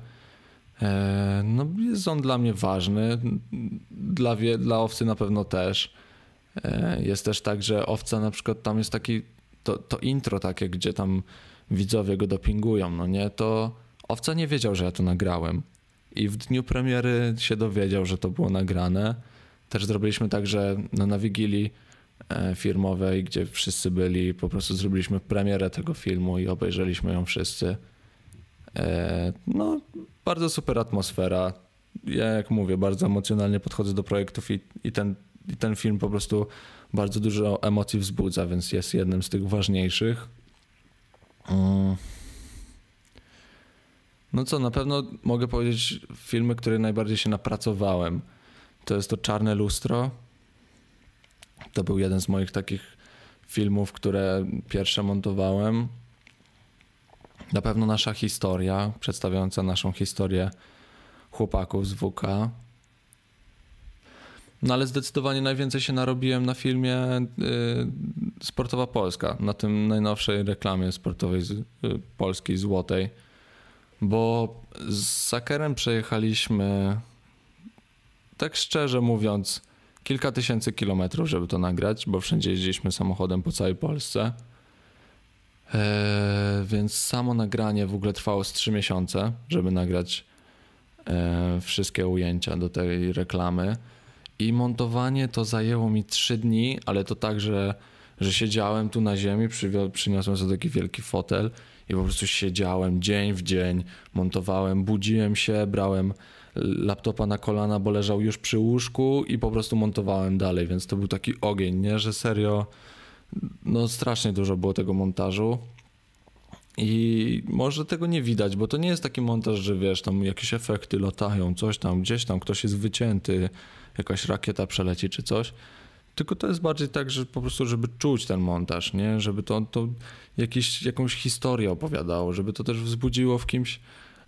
E, no jest on dla mnie ważny, dla, dla Owcy na pewno też. E, jest też tak, że Owca na przykład tam jest taki, to, to intro takie, gdzie tam widzowie go dopingują, no nie, to Owca nie wiedział, że ja to nagrałem. I w dniu premiery się dowiedział, że to było nagrane. Też zrobiliśmy tak, że no, na Wigilii e, firmowej, gdzie wszyscy byli, po prostu zrobiliśmy premierę tego filmu i obejrzeliśmy ją wszyscy. E, no, bardzo super atmosfera. Ja, jak mówię, bardzo emocjonalnie podchodzę do projektów i, i ten, i ten film po prostu bardzo dużo emocji wzbudza, więc jest jednym z tych ważniejszych. No co, na pewno mogę powiedzieć filmy, które najbardziej się napracowałem. To jest to Czarne Lustro. To był jeden z moich takich filmów, które pierwsze montowałem. Na pewno nasza historia, przedstawiająca naszą historię chłopaków z WK. No ale zdecydowanie najwięcej się narobiłem na filmie y, Sportowa Polska, na tym najnowszej reklamie sportowej z, y, polskiej złotej, bo z Sakerem przejechaliśmy, tak szczerze mówiąc, kilka tysięcy kilometrów, żeby to nagrać, bo wszędzie jeździliśmy samochodem po całej Polsce. E, więc samo nagranie w ogóle trwało z 3 miesiące, żeby nagrać e, wszystkie ujęcia do tej reklamy. I montowanie to zajęło mi 3 dni, ale to tak, że, że siedziałem tu na ziemi, przyniosłem sobie taki wielki fotel i po prostu siedziałem dzień w dzień, montowałem, budziłem się, brałem laptopa na kolana, bo leżał już przy łóżku i po prostu montowałem dalej, więc to był taki ogień, nie, że serio no strasznie dużo było tego montażu. I może tego nie widać, bo to nie jest taki montaż, że wiesz, tam jakieś efekty latają, coś tam, gdzieś tam ktoś jest wycięty, jakaś rakieta przeleci czy coś. Tylko to jest bardziej tak, że po prostu, żeby czuć ten montaż, nie? Żeby to, to jakąś historię opowiadało, żeby to też wzbudziło w kimś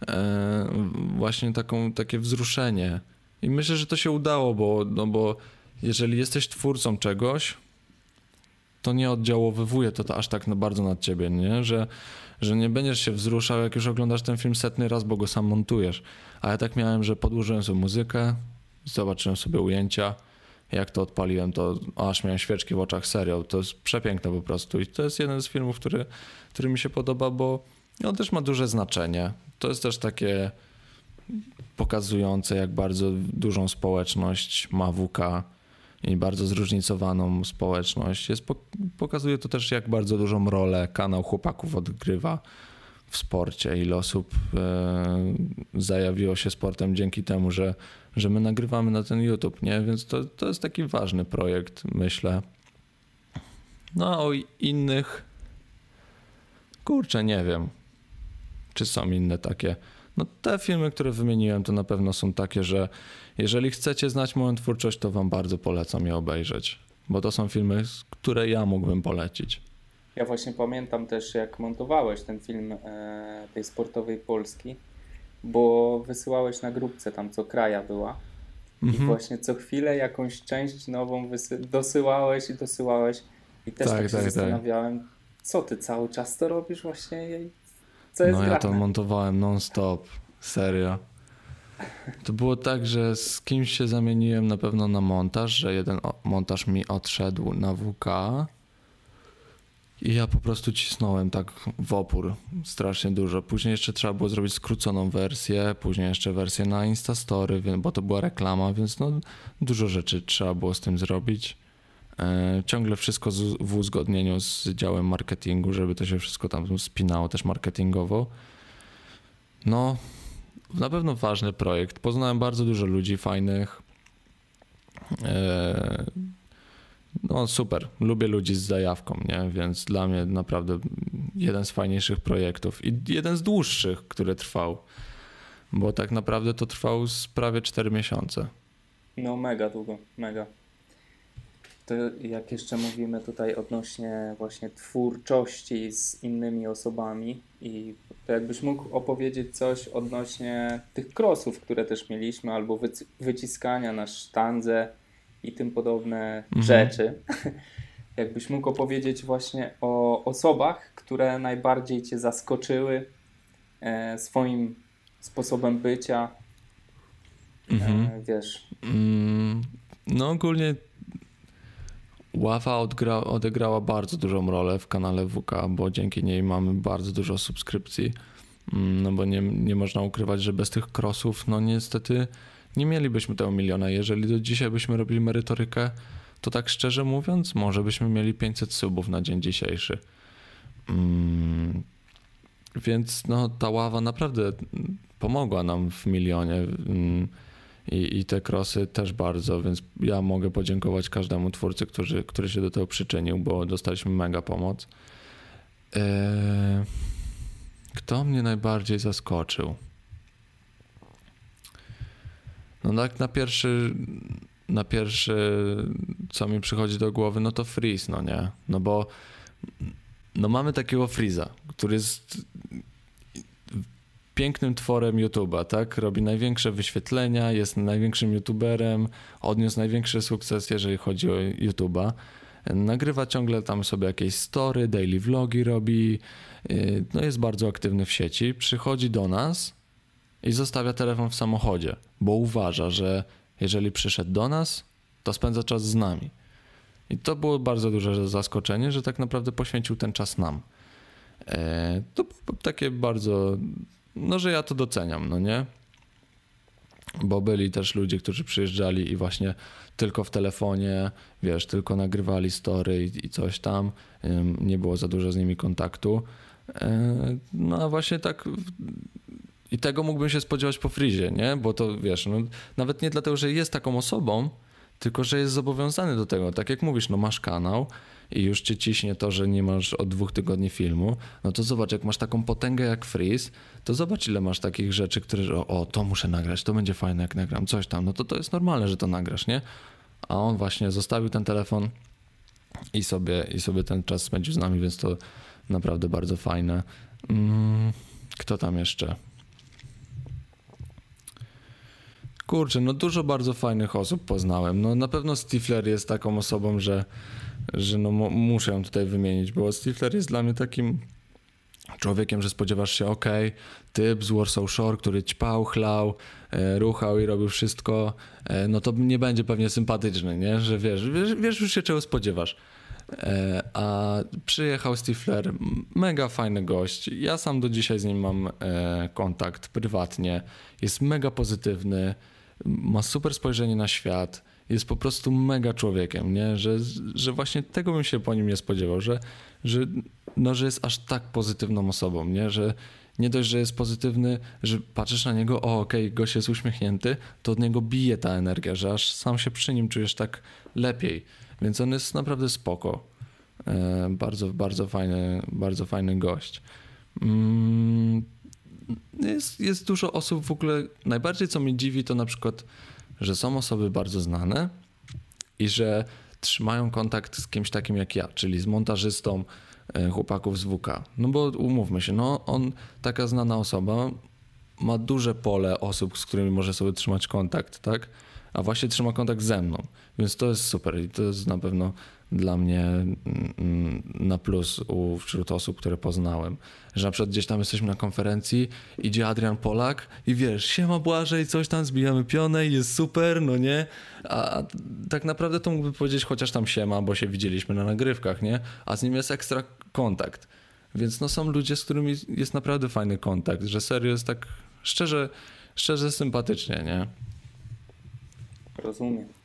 e, właśnie taką, takie wzruszenie. I myślę, że to się udało, bo, no bo jeżeli jesteś twórcą czegoś, to nie oddziałowywuje to, to aż tak bardzo nad ciebie, nie? Że, że nie będziesz się wzruszał, jak już oglądasz ten film setny raz, bo go sam montujesz. A ja tak miałem, że podłożyłem sobie muzykę, zobaczyłem sobie ujęcia, jak to odpaliłem, to aż miałem świeczki w oczach, serio. To jest przepiękne po prostu i to jest jeden z filmów, który, który mi się podoba, bo on też ma duże znaczenie. To jest też takie pokazujące, jak bardzo dużą społeczność ma WK i bardzo zróżnicowaną społeczność. Jest, pokazuje to też, jak bardzo dużą rolę kanał chłopaków odgrywa w sporcie, ile osób e, zajawiło się sportem dzięki temu, że, że my nagrywamy na ten YouTube, nie? Więc to, to jest taki ważny projekt, myślę. No, a o innych, kurczę, nie wiem, czy są inne takie. No, te filmy, które wymieniłem, to na pewno są takie, że jeżeli chcecie znać moją twórczość, to wam bardzo polecam je obejrzeć, bo to są filmy, które ja mógłbym polecić. Ja właśnie pamiętam też, jak montowałeś ten film e, tej sportowej Polski, bo wysyłałeś na grupce tam, co kraja była. I Mhm. właśnie co chwilę jakąś część nową wysy- dosyłałeś i dosyłałeś. I też Tak, tak, się tak, tak. zastanawiałem, co ty cały czas to robisz właśnie? i Co jest No ja to montowałem non-stop, serio. To było tak, że z kimś się zamieniłem na pewno na montaż, że jeden montaż mi odszedł na WK i ja po prostu cisnąłem tak w opór strasznie dużo. Później jeszcze trzeba było zrobić skróconą wersję, później jeszcze wersję na Instastory, bo to była reklama, więc no dużo rzeczy trzeba było z tym zrobić. E, ciągle wszystko w uzgodnieniu z działem marketingu, żeby to się wszystko tam spinało też marketingowo. No, na pewno ważny projekt. Poznałem bardzo dużo ludzi fajnych. No super, lubię ludzi z zajawką, nie? Więc dla mnie naprawdę jeden z fajniejszych projektów i jeden z dłuższych, który trwał. Bo tak naprawdę to trwał z prawie 4 miesiące. No mega długo, mega. To jak jeszcze mówimy tutaj odnośnie właśnie twórczości z innymi osobami i to jakbyś mógł opowiedzieć coś odnośnie tych krosów, które też mieliśmy, albo wyci- wyciskania na sztandze i tym podobne Mhm. rzeczy. Jakbyś mógł opowiedzieć właśnie o osobach, które najbardziej Cię zaskoczyły e, swoim sposobem bycia, Mhm. e, wiesz, Mm, No ogólnie Ława odgra, odegrała bardzo dużą rolę w kanale WK, bo dzięki niej mamy bardzo dużo subskrypcji. Mm, No bo nie, nie można ukrywać, że bez tych crossów, no niestety nie mielibyśmy tego miliona. Jeżeli do dzisiaj byśmy robili merytorykę, to tak szczerze mówiąc, może byśmy mieli 500 subów na dzień dzisiejszy. Mm, Więc no ta ława naprawdę pomogła nam w milionie. Mm, i, i te krosy też bardzo, więc ja mogę podziękować każdemu twórcy, który, który się do tego przyczynił, bo dostaliśmy mega pomoc. Eee, kto mnie najbardziej zaskoczył? No tak na pierwszy, na pierwszy, co mi przychodzi do głowy, no to Freeze, no nie? No bo no mamy takiego Freeza, który jest pięknym tworem YouTube'a, tak? Robi największe wyświetlenia, jest największym YouTuberem, odniósł największy sukces, jeżeli chodzi o YouTube'a. Nagrywa ciągle tam sobie jakieś story, daily vlogi robi, yy, no jest bardzo aktywny w sieci. Przychodzi do nas i zostawia telefon w samochodzie, bo uważa, że jeżeli przyszedł do nas, to spędza czas z nami. I to było bardzo duże zaskoczenie, że tak naprawdę poświęcił ten czas nam. E, To takie bardzo no, że ja to doceniam, no nie? Bo byli też ludzie, którzy przyjeżdżali i właśnie tylko w telefonie, wiesz, tylko nagrywali story i, coś tam, nie było za dużo z nimi kontaktu. E, No a właśnie tak i tego mógłbym się spodziewać po Frizie, nie? Bo to wiesz, no, nawet nie dlatego, że jest taką osobą, tylko że jest zobowiązany do tego. Tak jak mówisz, no masz kanał i już cię ciśnie to, że nie masz od dwóch tygodni filmu, no to zobacz, jak masz taką potęgę jak Freeze, to zobacz ile masz takich rzeczy, które, o, o to muszę nagrać, to będzie fajne jak nagram, coś tam, no to to jest normalne, że to nagrasz, nie? A on właśnie zostawił ten telefon i sobie, i sobie ten czas spędził z nami, więc to naprawdę bardzo fajne. Mm, kto tam jeszcze? Kurczę, no dużo bardzo fajnych osób poznałem. No na pewno Stifler jest taką osobą, że, że no mu- muszę ją tutaj wymienić, bo Stifler jest dla mnie takim człowiekiem, że spodziewasz się, ok, typ z Warsaw Shore, który ćpał, chlał, e, ruchał i robił wszystko, e, no to nie będzie pewnie sympatyczny, nie? Że wiesz, wiesz, wiesz już się czego spodziewasz. E, a przyjechał Stifler, mega fajny gość. Ja sam do dzisiaj z nim mam e, kontakt prywatnie. Jest mega pozytywny, ma super spojrzenie na świat. Jest po prostu mega człowiekiem, nie? Że, że właśnie tego bym się po nim nie spodziewał, że, że, no, że jest aż tak pozytywną osobą, nie? Że nie dość, że jest pozytywny, że patrzysz na niego, o okej, okay, gość jest uśmiechnięty, to od niego bije ta energia, że aż sam się przy nim czujesz tak lepiej. Więc on jest naprawdę spoko. E, bardzo, bardzo fajny, bardzo fajny gość. Mm, jest, jest dużo osób w ogóle. Najbardziej co mnie dziwi, to na przykład, że są osoby bardzo znane i że trzymają kontakt z kimś takim jak ja, czyli z montażystą e, chłopaków z WK. No bo umówmy się, no on, taka znana osoba, ma duże pole osób, z którymi może sobie trzymać kontakt, tak? A właśnie trzyma kontakt ze mną, więc to jest super i to jest na pewno dla mnie mm, na plus u, wśród osób, które poznałem. Że na przykład gdzieś tam jesteśmy na konferencji, idzie Adrian Polak i wiesz, siema Błażej, coś tam, zbijamy pionę jest super, no nie? A, a tak naprawdę to mógłby powiedzieć chociaż tam siema, bo się widzieliśmy na nagrywkach, nie? A z nim jest ekstra kontakt. Więc no są ludzie, z którymi jest naprawdę fajny kontakt, że serio jest tak szczerze, szczerze sympatycznie, nie? Rozumiem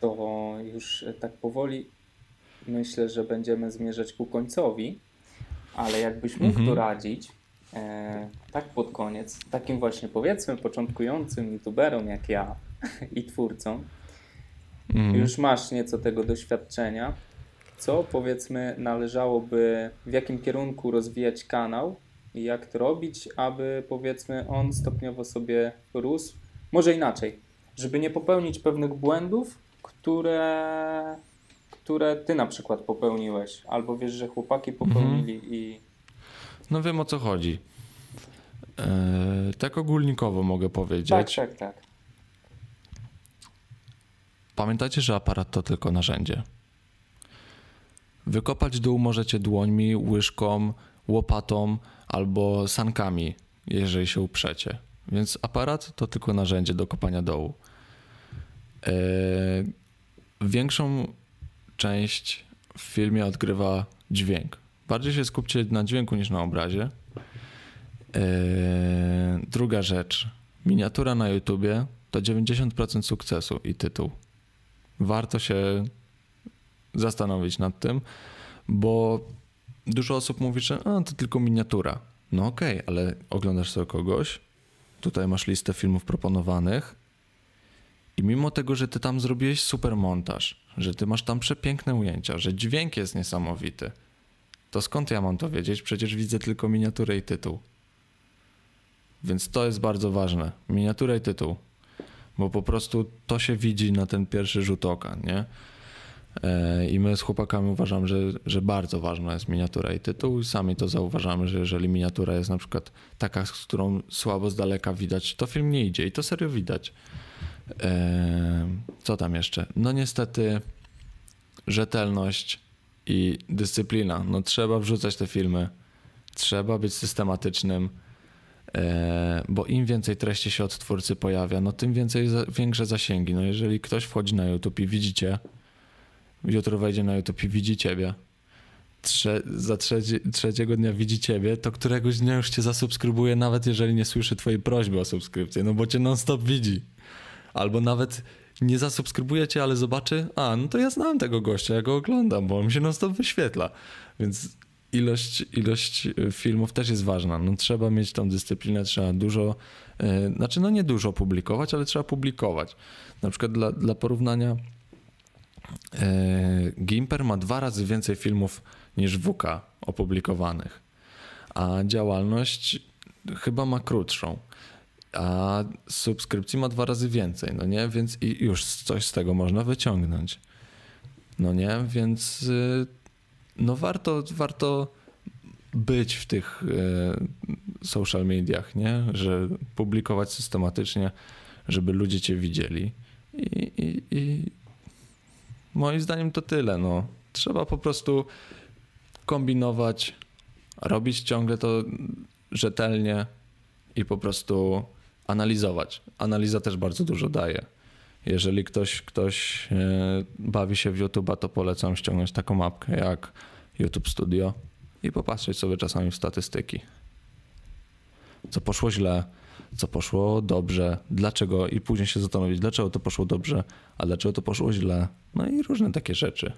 to już tak powoli myślę, że będziemy zmierzać ku końcowi, ale jakbyś mógł mhm. doradzić, e, tak pod koniec, takim właśnie powiedzmy początkującym youtuberom jak ja i twórcom, mhm. już masz nieco tego doświadczenia, co powiedzmy należałoby, w jakim kierunku rozwijać kanał i jak to robić, aby powiedzmy on stopniowo sobie rósł, może inaczej, żeby nie popełnić pewnych błędów, które, które ty na przykład popełniłeś, albo wiesz, że chłopaki popełnili mhm. i. No wiem o co chodzi. Eee, tak ogólnikowo mogę powiedzieć. Tak, tak, tak. Pamiętajcie, że aparat to tylko narzędzie. Wykopać dół możecie dłońmi, łyżką, łopatą albo sankami, jeżeli się uprzecie. Więc aparat to tylko narzędzie do kopania dołu. Eee, większą część w filmie odgrywa dźwięk. Bardziej się skupcie na dźwięku niż na obrazie. Eee, druga rzecz. Miniatura na YouTubie to 90% sukcesu i tytuł. Warto się zastanowić nad tym, bo dużo osób mówi, że a, to tylko miniatura. No okej, okay, ale oglądasz sobie kogoś, tutaj masz listę filmów proponowanych, i mimo tego, że ty tam zrobiłeś super montaż, że ty masz tam przepiękne ujęcia, że dźwięk jest niesamowity, to skąd ja mam to wiedzieć? Przecież widzę tylko miniaturę i tytuł. Więc to jest bardzo ważne. Miniatura i tytuł. Bo po prostu to się widzi na ten pierwszy rzut oka, nie? E, I my z chłopakami uważamy, że, że bardzo ważna jest miniatura i tytuł. I sami to zauważamy, że jeżeli miniatura jest na przykład taka, z którą słabo z daleka widać, to film nie idzie i to serio widać. Co tam jeszcze? No niestety rzetelność i dyscyplina. No trzeba wrzucać te filmy, trzeba być systematycznym, bo im więcej treści się od twórcy pojawia, no tym więcej, większe zasięgi. No jeżeli ktoś wchodzi na YouTube i widzicie, jutro wejdzie na YouTube i widzi ciebie, Trze za trzeci, trzeciego dnia widzi ciebie, to któregoś dnia już cię zasubskrybuje, nawet jeżeli nie słyszy twojej prośby o subskrypcję, no bo cię non stop widzi albo nawet nie zasubskrybuje cię, ale zobaczy, a no to ja znam tego gościa, ja go oglądam, bo on mi się non stop wyświetla. Więc ilość, ilość y, filmów też jest ważna. No, trzeba mieć tą dyscyplinę, trzeba dużo, yy, znaczy no nie dużo publikować, ale trzeba publikować. Na przykład dla, dla porównania yy, Gimper ma dwa razy więcej filmów niż WK opublikowanych, a działalność chyba ma krótszą a subskrypcji ma dwa razy więcej, no nie? Więc i już coś z tego można wyciągnąć. No nie? Więc y, no warto, warto być w tych y, social mediach, nie? Że publikować systematycznie, żeby ludzie cię widzieli. I, i, i moim zdaniem to tyle, no. Trzeba po prostu kombinować, robić ciągle to rzetelnie i po prostu analizować. Analiza też bardzo dużo daje. Jeżeli ktoś, ktoś e, bawi się w YouTube'a, to polecam ściągnąć taką mapkę jak YouTube Studio i popatrzeć sobie czasami w statystyki. Co poszło źle, co poszło dobrze, dlaczego i później się zastanowić, dlaczego to poszło dobrze, a dlaczego to poszło źle. No i różne takie rzeczy.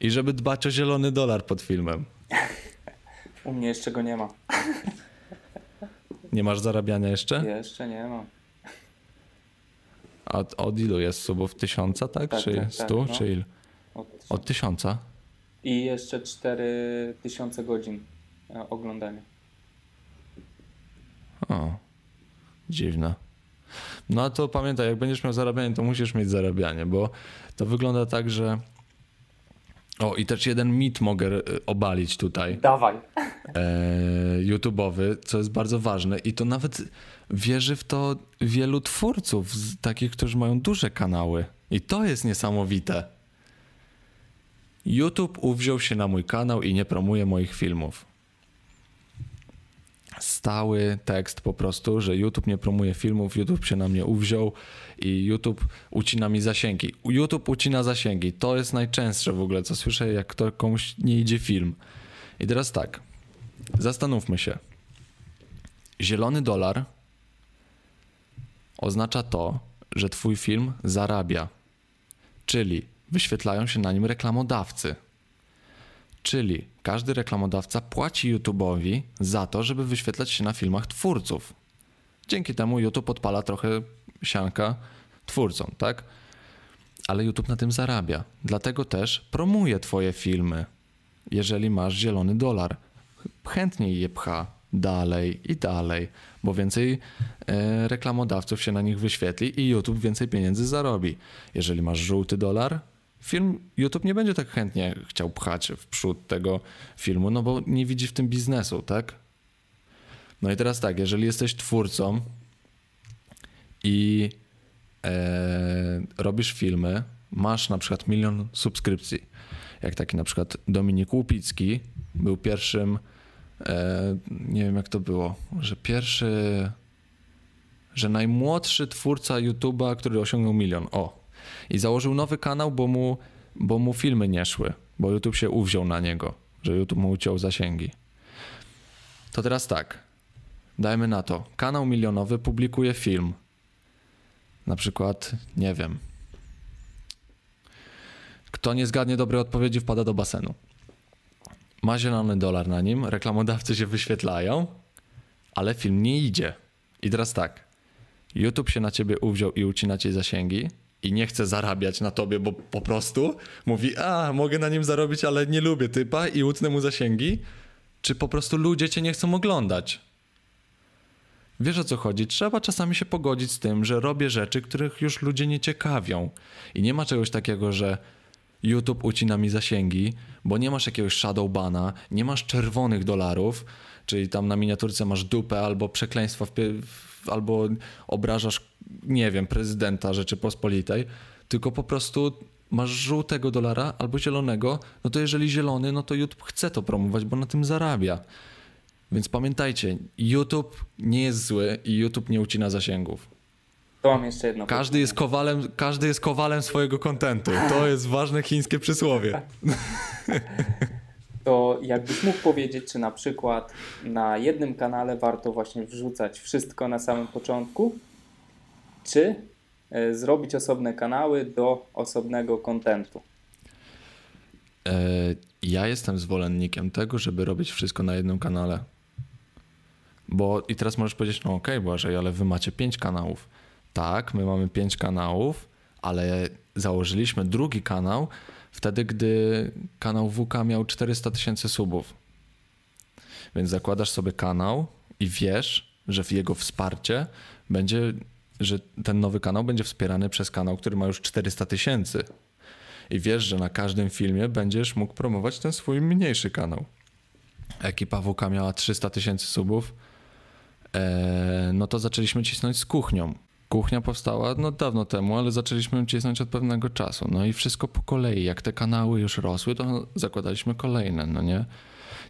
I żeby dbać o zielony dolar pod filmem. U mnie jeszcze go nie ma. Nie masz zarabiania jeszcze? Jeszcze nie ma. A od, ilu jest subów? Tysiąca, tak? Tak, czy tak, tak, stu? no. Czy il? Od... Od tysiąca? I jeszcze 4000 godzin e, oglądania. O, dziwne. No a to pamiętaj, jak będziesz miał zarabianie, to musisz mieć zarabianie, bo to wygląda tak, że. O, i też jeden mit mogę e, obalić tutaj, Dawaj. e, YouTube'owy, co jest bardzo ważne, i to nawet wierzy w to wielu twórców, takich, którzy mają duże kanały. I to jest niesamowite. YouTube uwziął się na mój kanał i nie promuje moich filmów. Stały tekst po prostu, że YouTube nie promuje filmów, YouTube się na mnie uwziął i YouTube ucina mi zasięgi. YouTube ucina zasięgi. To jest najczęstsze w ogóle, co słyszę, jak to komuś nie idzie film. I teraz tak, zastanówmy się. Zielony dolar oznacza to, że twój film zarabia. Czyli wyświetlają się na nim reklamodawcy. Czyli każdy reklamodawca płaci YouTube'owi za to, żeby wyświetlać się na filmach twórców. Dzięki temu YouTube odpala trochę sianka twórcom, tak? Ale YouTube na tym zarabia. Dlatego też promuje twoje filmy. Jeżeli masz zielony dolar, chętniej je pcha dalej i dalej, bo więcej e, reklamodawców się na nich wyświetli i YouTube więcej pieniędzy zarobi. Jeżeli masz żółty dolar, film YouTube nie będzie tak chętnie chciał pchać w przód tego filmu, no bo nie widzi w tym biznesu, tak? No i teraz tak, jeżeli jesteś twórcą i e, robisz filmy, masz na przykład milion subskrypcji, jak taki na przykład Dominik Łupicki był pierwszym, e, nie wiem jak to było, że pierwszy, że najmłodszy twórca YouTube'a, który osiągnął milion, o, i założył nowy kanał, bo mu, bo mu filmy nie szły, bo YouTube się uwziął na niego, że YouTube mu uciął zasięgi. To teraz tak, dajmy na to, kanał milionowy publikuje film, na przykład, nie wiem, kto nie zgadnie dobrej odpowiedzi, wpada do basenu. Ma zielony dolar na nim, reklamodawcy się wyświetlają, ale film nie idzie. I teraz tak, YouTube się na ciebie uwziął i ucina ci zasięgi i nie chce zarabiać na tobie, bo po prostu mówi, a mogę na nim zarobić, ale nie lubię typa i utnę mu zasięgi, czy po prostu ludzie cię nie chcą oglądać. Wiesz o co chodzi? Trzeba czasami się pogodzić z tym, że robię rzeczy, których już ludzie nie ciekawią. I nie ma czegoś takiego, że YouTube ucina mi zasięgi, bo nie masz jakiegoś shadowbana, nie masz czerwonych dolarów, czyli tam na miniaturce masz dupę albo w, albo obrażasz, nie wiem, prezydenta Rzeczypospolitej, tylko po prostu masz żółtego dolara albo zielonego, no to jeżeli zielony, no to YouTube chce to promować, bo na tym zarabia. Więc pamiętajcie, YouTube nie jest zły i YouTube nie ucina zasięgów. To mam jeszcze jedno Każdy pytanie. jest kowalem, każdy jest kowalem swojego kontentu. To jest ważne chińskie przysłowie. To jakbyś mógł powiedzieć, czy na przykład na jednym kanale warto właśnie wrzucać wszystko na samym początku, czy e, zrobić osobne kanały do osobnego kontentu? E, ja jestem zwolennikiem tego, żeby robić wszystko na jednym kanale. Bo i teraz możesz powiedzieć, no okej, Błażej, ale wy macie pięć kanałów. Tak, my mamy pięć kanałów, ale założyliśmy drugi kanał wtedy, gdy kanał WK miał 400 tysięcy subów. Więc zakładasz sobie kanał i wiesz, że w jego wsparcie będzie, że ten nowy kanał będzie wspierany przez kanał, który ma już 400 tysięcy. I wiesz, że na każdym filmie będziesz mógł promować ten swój mniejszy kanał. Ekipa WK miała 300 tysięcy subów, e, no to zaczęliśmy cisnąć z kuchnią. Kuchnia powstała no dawno temu, ale zaczęliśmy cisnąć od pewnego czasu. No i wszystko po kolei. Jak te kanały już rosły, to zakładaliśmy kolejne, no nie?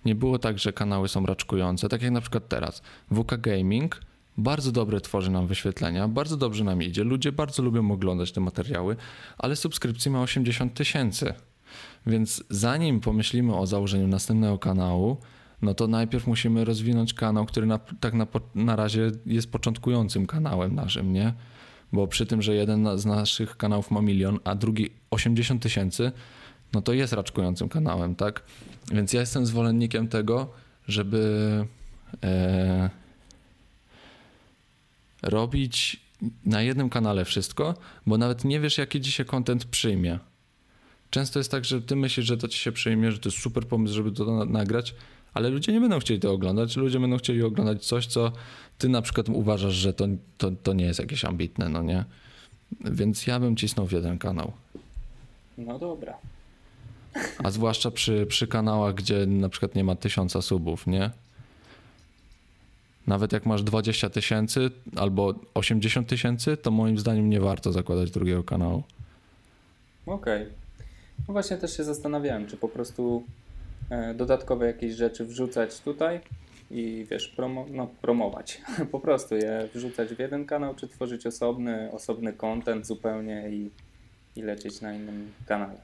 Nie było tak, że kanały są raczkujące, tak jak na przykład teraz. WK Gaming bardzo dobre tworzy nam wyświetlenia, bardzo dobrze nam idzie. Ludzie bardzo lubią oglądać te materiały, ale subskrypcji ma 80 tysięcy. Więc zanim pomyślimy o założeniu następnego kanału, no to najpierw musimy rozwinąć kanał, który na, tak na, na razie jest początkującym kanałem naszym, nie? Bo przy tym, że jeden z naszych kanałów ma milion, a drugi 80 tysięcy, no to jest raczkującym kanałem, tak? Więc ja jestem zwolennikiem tego, żeby e, robić na jednym kanale wszystko, bo nawet nie wiesz, jaki ci się content przyjmie. Często jest tak, że ty myślisz, że to ci się przyjmie, że to jest super pomysł, żeby to na- nagrać, ale ludzie nie będą chcieli to oglądać. Ludzie będą chcieli oglądać coś, co ty na przykład uważasz, że to, to, to nie jest jakieś ambitne, no nie? Więc ja bym cisnął w jeden kanał. No dobra. A zwłaszcza przy, przy kanałach, gdzie na przykład nie ma tysiąca subów, nie? Nawet jak masz 20 tysięcy albo 80 tysięcy, to moim zdaniem nie warto zakładać drugiego kanału. Okej. No właśnie też się zastanawiałem, czy po prostu e, dodatkowe jakieś rzeczy wrzucać tutaj i wiesz, promo, no, promować. po prostu je wrzucać w jeden kanał, czy tworzyć osobny, osobny content zupełnie i, i lecieć na innym kanale.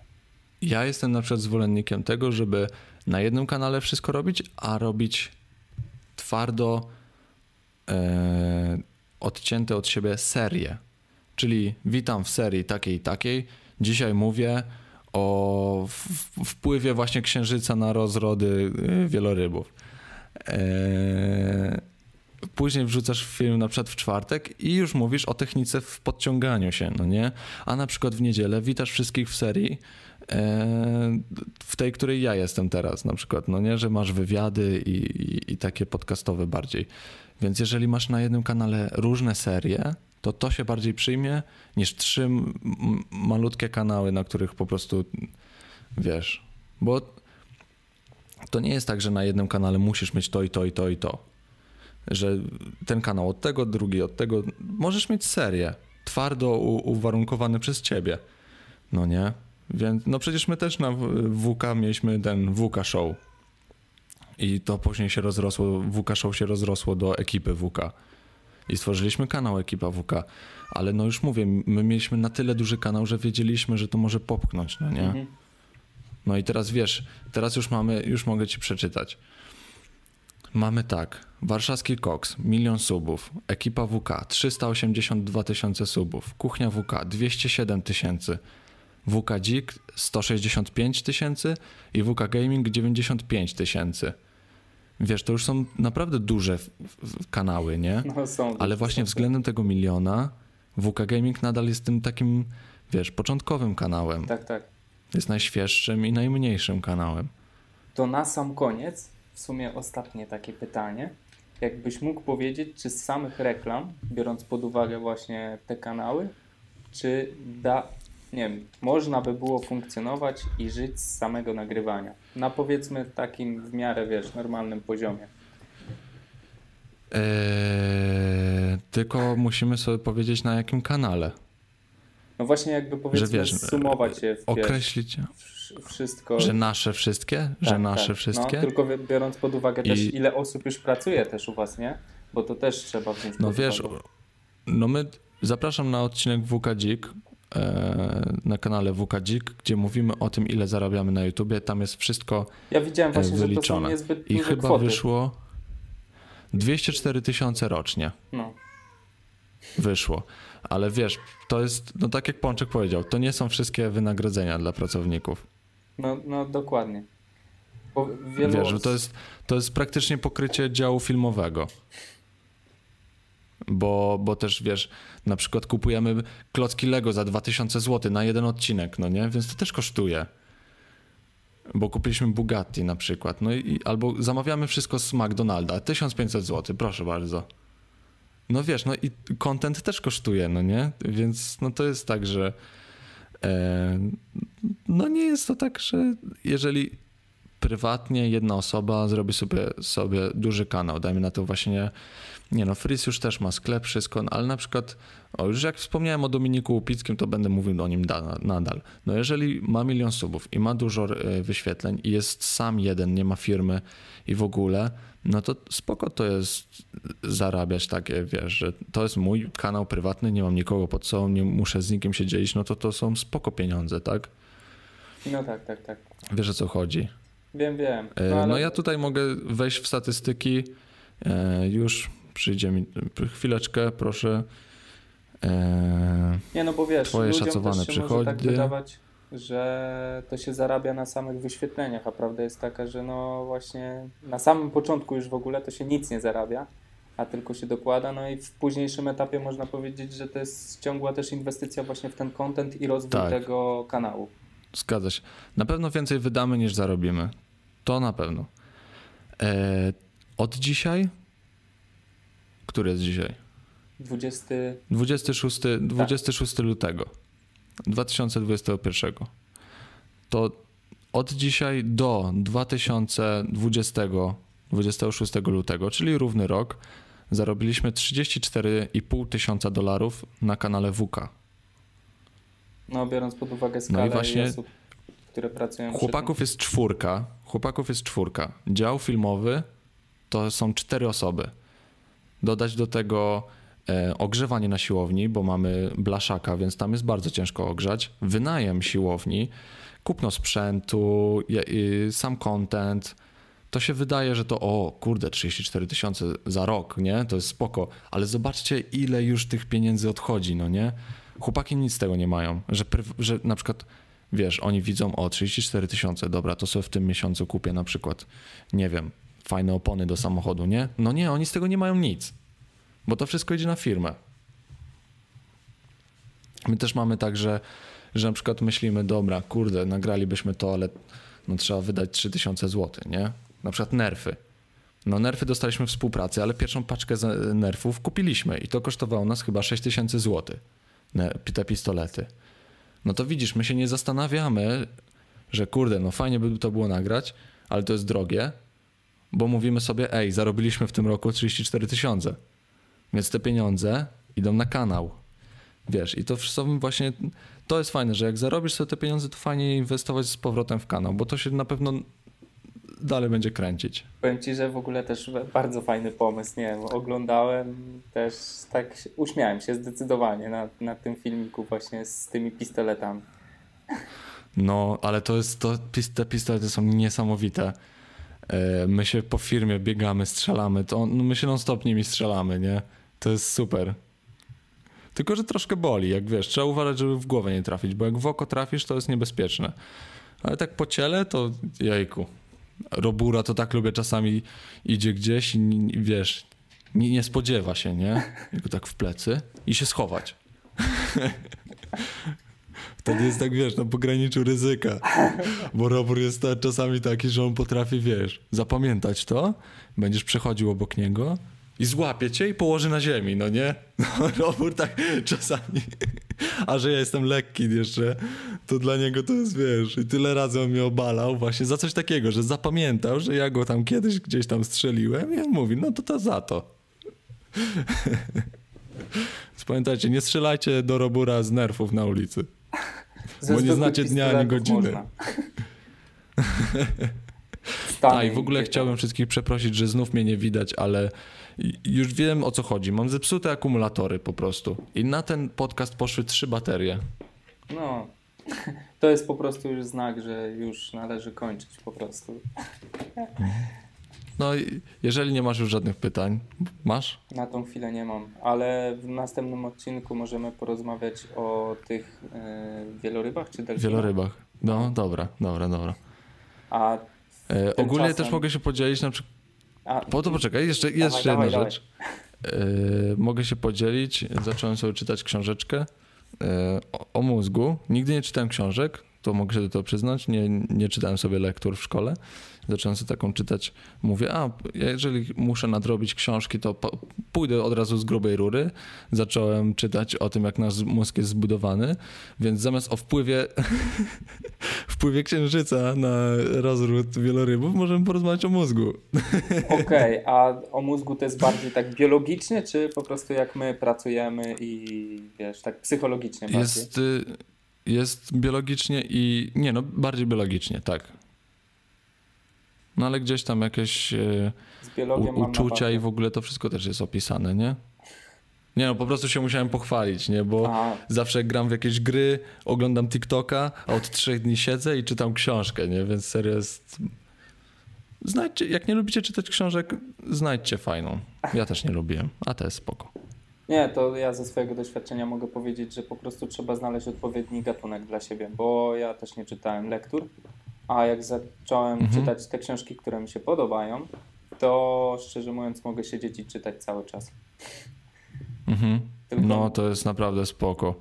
Ja jestem na przykład zwolennikiem tego, żeby na jednym kanale wszystko robić, a robić twardo odcięte od siebie serie. Czyli witam w serii takiej takiej. Dzisiaj mówię o wpływie właśnie księżyca na rozrody e, wielorybów. E, Później wrzucasz film na przykład w czwartek i już mówisz o technice w podciąganiu się, no nie? A na przykład w niedzielę witasz wszystkich w serii, e, w tej, której ja jestem teraz na przykład, no nie? Że masz wywiady i, i, i takie podcastowe bardziej. Więc jeżeli masz na jednym kanale różne serie, to to się bardziej przyjmie niż trzy malutkie kanały, na których po prostu wiesz, bo to nie jest tak, że na jednym kanale musisz mieć to i to i to i to. Że ten kanał od tego, drugi od tego. Możesz mieć serię twardo uwarunkowane przez ciebie. No nie? Więc no przecież my też na WK mieliśmy ten WK Show. I to później się rozrosło, WK Show się rozrosło do ekipy WK. I stworzyliśmy kanał Ekipa WK. Ale no już mówię, my mieliśmy na tyle duży kanał, że wiedzieliśmy, że to może popchnąć, no nie? Mhm. No i teraz wiesz, teraz już mamy, już mogę ci przeczytać. Mamy tak, warszawski Koks, milion subów, ekipa WK, 382 tysiące subów, kuchnia WK, 207 tysięcy, WK Dzik, 165 tysięcy i WK Gaming, 95 tysięcy. Wiesz, to już są naprawdę duże kanały, nie? No są. Ale właśnie względem tego miliona, WK Gaming nadal jest tym takim, wiesz, początkowym kanałem. Tak, tak. Jest najświeższym i najmniejszym kanałem. To na sam koniec, w sumie ostatnie takie pytanie. Jakbyś mógł powiedzieć, czy z samych reklam, biorąc pod uwagę właśnie te kanały, czy da, nie wiem, można by było funkcjonować i żyć z samego nagrywania? Na powiedzmy takim w miarę, wiesz, normalnym poziomie. Eee, tylko musimy sobie powiedzieć na jakim kanale. No właśnie jakby powiedzmy wiesz, sumować je w Określić, wsz- wszystko. że nasze wszystkie? Że Tak, nasze tak. wszystkie? No, tylko biorąc pod uwagę też I- ile osób już pracuje też u Was, nie? Bo to też trzeba wziąć No wiesz, uwagę. no my zapraszam na odcinek WK Dzik na kanale WK Dzik, gdzie mówimy o tym, ile zarabiamy na YouTubie. Tam jest wszystko Ja widziałem właśnie, to są wyliczone. i chyba kwoty. wyszło 204 tysiące rocznie. No. Wyszło. Ale wiesz, to jest, no tak jak Pączek powiedział, to nie są wszystkie wynagrodzenia dla pracowników. No, no dokładnie. Bo wielu Wiesz, to jest, to jest praktycznie pokrycie działu filmowego. Bo, bo też wiesz, na przykład kupujemy klocki Lego za 2000 zł na jeden odcinek, no nie? Więc to też kosztuje. Bo kupiliśmy Bugatti na przykład, no i albo zamawiamy wszystko z McDonalda, 1500 zł, proszę bardzo. No wiesz, no i content też kosztuje, no nie? Więc no to jest tak, że e, no nie jest to tak, że jeżeli prywatnie jedna osoba zrobi sobie, sobie duży kanał, dajmy na to właśnie, nie no, Fris już też ma sklep, wszystko, no, ale na przykład, o już jak wspomniałem o Dominiku Łupickim, to będę mówił o nim da, nadal. No jeżeli ma milion subów i ma dużo e, wyświetleń i jest sam jeden, nie ma firmy i w ogóle, no to spoko to jest zarabiać takie, wiesz, że to jest mój kanał prywatny, nie mam nikogo pod sobą, nie muszę z nikim się dzielić, no to to są spoko pieniądze, tak? No tak, tak, tak. Wiesz o co chodzi. Wiem, wiem. E, No, ale No ja tutaj mogę wejść w statystyki. E, Już przyjdzie mi chwileczkę, proszę. E, Nie no bo wiesz, twoje szacowane tak przychody. wydawać, że to się zarabia na samych wyświetleniach, a prawda jest taka, że no właśnie na samym początku już w ogóle to się nic nie zarabia, a tylko się dokłada, no i w późniejszym etapie można powiedzieć, że to jest ciągła też inwestycja właśnie w ten content i rozwój Tak. tego kanału. Zgadza się. Na pewno więcej wydamy niż zarobimy. To na pewno. E, od dzisiaj? Który jest dzisiaj? 20, 26, 26 lutego 2021. To od dzisiaj do 2020, 26 lutego, czyli równy rok, zarobiliśmy 34,5 tysiąca dolarów na kanale WK. no biorąc pod uwagę skalę właśnie i osób, które pracują Chłopaków jest czwórka. Chłopaków jest czwórka. Dział filmowy to są cztery osoby. Dodać do tego e, ogrzewanie na siłowni, bo mamy blaszaka, więc tam jest bardzo ciężko ogrzać. Wynajem siłowni, kupno sprzętu, sam content. To się wydaje, że to o kurde, 34 tysiące za rok, nie? To jest spoko. Ale zobaczcie, ile już tych pieniędzy odchodzi, no nie? Chłopaki nic z tego nie mają, że, że na przykład wiesz, oni widzą o 34 tysiące, dobra, to sobie w tym miesiącu kupię na przykład, nie wiem, fajne opony do samochodu, nie? No nie, oni z tego nie mają nic, bo to wszystko idzie na firmę. My też mamy tak, że, że na przykład myślimy, dobra, kurde, nagralibyśmy to, ale no trzeba wydać 3000 zł, nie? Na przykład nerfy. No nerfy dostaliśmy współpracy, ale pierwszą paczkę nerfów kupiliśmy i to kosztowało nas chyba 6000 zł, te pistolety. No to widzisz, my się nie zastanawiamy, że kurde, no fajnie by to było nagrać, ale to jest drogie, bo mówimy sobie, ej, zarobiliśmy w tym roku 34 tysiące, więc te pieniądze idą na kanał. Wiesz, i to są właśnie, to jest fajne, że jak zarobisz sobie te pieniądze, to fajnie inwestować z powrotem w kanał, bo to się na pewno dalej będzie kręcić. Powiem Ci, że w ogóle też bardzo fajny pomysł, nie wiem, oglądałem też, tak uśmiałem się zdecydowanie na, na tym filmiku właśnie z tymi pistoletami. No, ale to jest, to, te pistolety są niesamowite. E, My się po firmie biegamy, strzelamy, to no my się non-stop nimi strzelamy, nie? To jest super. Tylko, że troszkę boli, jak wiesz, trzeba uważać, żeby w głowę nie trafić, bo jak w oko trafisz, to jest niebezpieczne. Ale tak po ciele, to jajku. Robura to tak lubię, czasami idzie gdzieś i wiesz, nie, nie spodziewa się, nie? Jego tak w plecy i się schować. Wtedy jest tak, wiesz, na pograniczu ryzyka. Bo robór jest czasami taki, że on potrafi, wiesz, zapamiętać to, będziesz przechodził obok niego i złapie cię i położy na ziemi, no nie? No, robór tak czasami. A że ja jestem lekki jeszcze, to dla niego to jest, wiesz, i tyle razy on mnie obalał właśnie za coś takiego, że zapamiętał, że ja go tam kiedyś gdzieś tam strzeliłem i on mówi, no to to za to. Więc pamiętajcie, nie strzelajcie do robura z nerfów na ulicy. Bo nie znacie dnia ani godziny. A i w ogóle chciałbym wszystkich przeprosić, że znów mnie nie widać, ale już wiem o co chodzi. Mam zepsute akumulatory po prostu. I na ten podcast poszły trzy baterie. No, to jest po prostu już znak, że już należy kończyć po prostu. No i jeżeli nie masz już żadnych pytań, masz? Na tą chwilę nie mam, ale w następnym odcinku możemy porozmawiać o tych e, wielorybach czy delfinach. Wielorybach. No, dobra, dobra, dobra. A, E, ogólnie Tymczasem- też mogę się podzielić na przykład... a Po to poczekaj, jeszcze, Dawaj, jeszcze dawaj, jedna dawaj. rzecz. E, mogę się podzielić. Zacząłem sobie czytać książeczkę e, o, o mózgu. Nigdy nie czytałem książek, to mogę się do tego przyznać. Nie, nie czytałem sobie lektur w szkole. Zacząłem sobie taką czytać. Mówię, a jeżeli muszę nadrobić książki, to pójdę od razu z grubej rury. Zacząłem czytać o tym, jak nasz mózg jest zbudowany, więc zamiast o wpływie, wpływie księżyca na rozród wielorybów, możemy porozmawiać o mózgu. okej, a o mózgu to jest bardziej tak biologicznie, czy po prostu jak my pracujemy i wiesz, tak psychologicznie bardziej? Jest, y, jest biologicznie i. Nie, no, bardziej biologicznie, tak. No ale gdzieś tam jakieś biologią u, uczucia i w ogóle to wszystko też jest opisane, nie? Nie no, po prostu się musiałem pochwalić, nie? Bo A, zawsze gram w jakieś gry, oglądam TikToka, a od trzech dni siedzę i czytam książkę, nie? Więc serio jest... Znajdźcie, jak nie lubicie czytać książek, znajdźcie fajną. Ja też nie lubiłem, a to jest spoko. Nie, to ja ze swojego doświadczenia mogę powiedzieć, że po prostu trzeba znaleźć odpowiedni gatunek dla siebie, bo ja też nie czytałem lektur, a jak zacząłem Mhm. czytać te książki, które mi się podobają, to szczerze mówiąc mogę siedzieć i czytać cały czas. Mhm. Tylko- No to jest naprawdę spoko.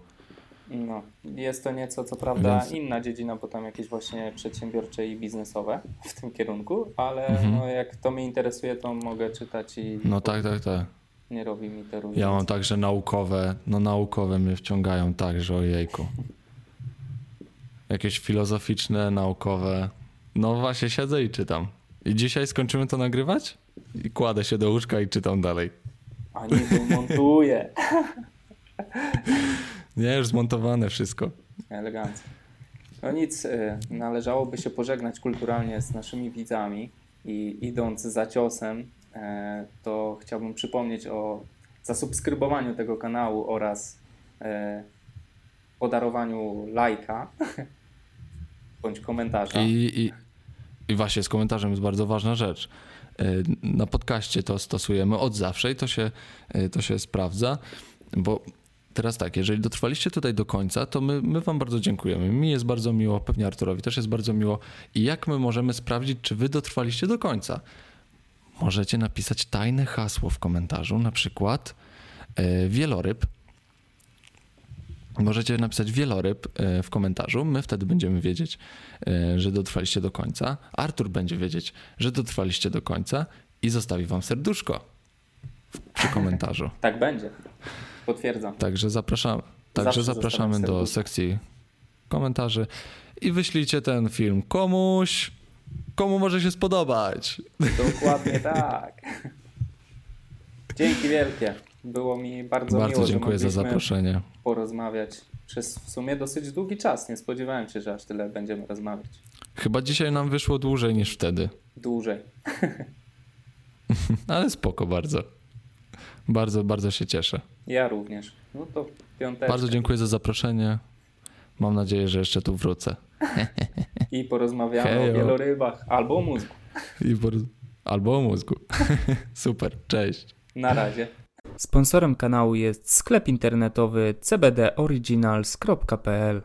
No, jest to nieco, co prawda, Więc- inna dziedzina, bo tam jakieś właśnie przedsiębiorcze i biznesowe w tym kierunku, ale Mhm. no, jak to mnie interesuje, to mogę czytać i No tak, tak, tak. nie robi mi to różnicy. Ja mam także naukowe, no naukowe mnie wciągają także, ojejku. Jakieś filozoficzne, naukowe. No właśnie siedzę i czytam. I dzisiaj skończymy to nagrywać? I kładę się do łóżka i czytam dalej. A nie, tu montuję. Nie, już zmontowane wszystko. Elegancko. No nic, y, należałoby się pożegnać kulturalnie z naszymi widzami i idąc za ciosem, e, to chciałbym przypomnieć o zasubskrybowaniu tego kanału oraz e, podarowaniu lajka bądź komentarza. I, i, I właśnie z komentarzem jest bardzo ważna rzecz. Y, Na podcaście to stosujemy od zawsze i to się, y, to się sprawdza, bo teraz tak, jeżeli dotrwaliście tutaj do końca, to my, my Wam bardzo dziękujemy. Mi jest bardzo miło, pewnie Arturowi też jest bardzo miło. I jak my możemy sprawdzić, czy Wy dotrwaliście do końca? Możecie napisać tajne hasło w komentarzu, na przykład y, wieloryb. Możecie napisać wieloryb e, w komentarzu. My wtedy będziemy wiedzieć, e, że dotrwaliście do końca. Artur będzie wiedzieć, że dotrwaliście do końca i zostawi wam serduszko przy komentarzu. Tak będzie. Potwierdzam. Także zapraszamy, także zapraszamy do sekcji komentarzy i wyślijcie ten film komuś, komu może się spodobać. Dokładnie tak. Dzięki wielkie. Było mi bardzo, Bardzo miło, dziękuję za zaproszenie. porozmawiać przez w sumie dosyć długi czas. Nie spodziewałem się, że aż tyle będziemy rozmawiać. Chyba dzisiaj nam wyszło dłużej niż wtedy, Dłużej. ale spoko bardzo. Bardzo, bardzo się cieszę. Ja również. No to piąteczka. Bardzo dziękuję za zaproszenie. Mam nadzieję, że jeszcze tu wrócę. I porozmawiamy Hejo. o wielorybach albo o mózgu. I por... Albo o mózgu. Super, cześć. Na razie. Sponsorem kanału jest sklep internetowy cbdoriginals.pl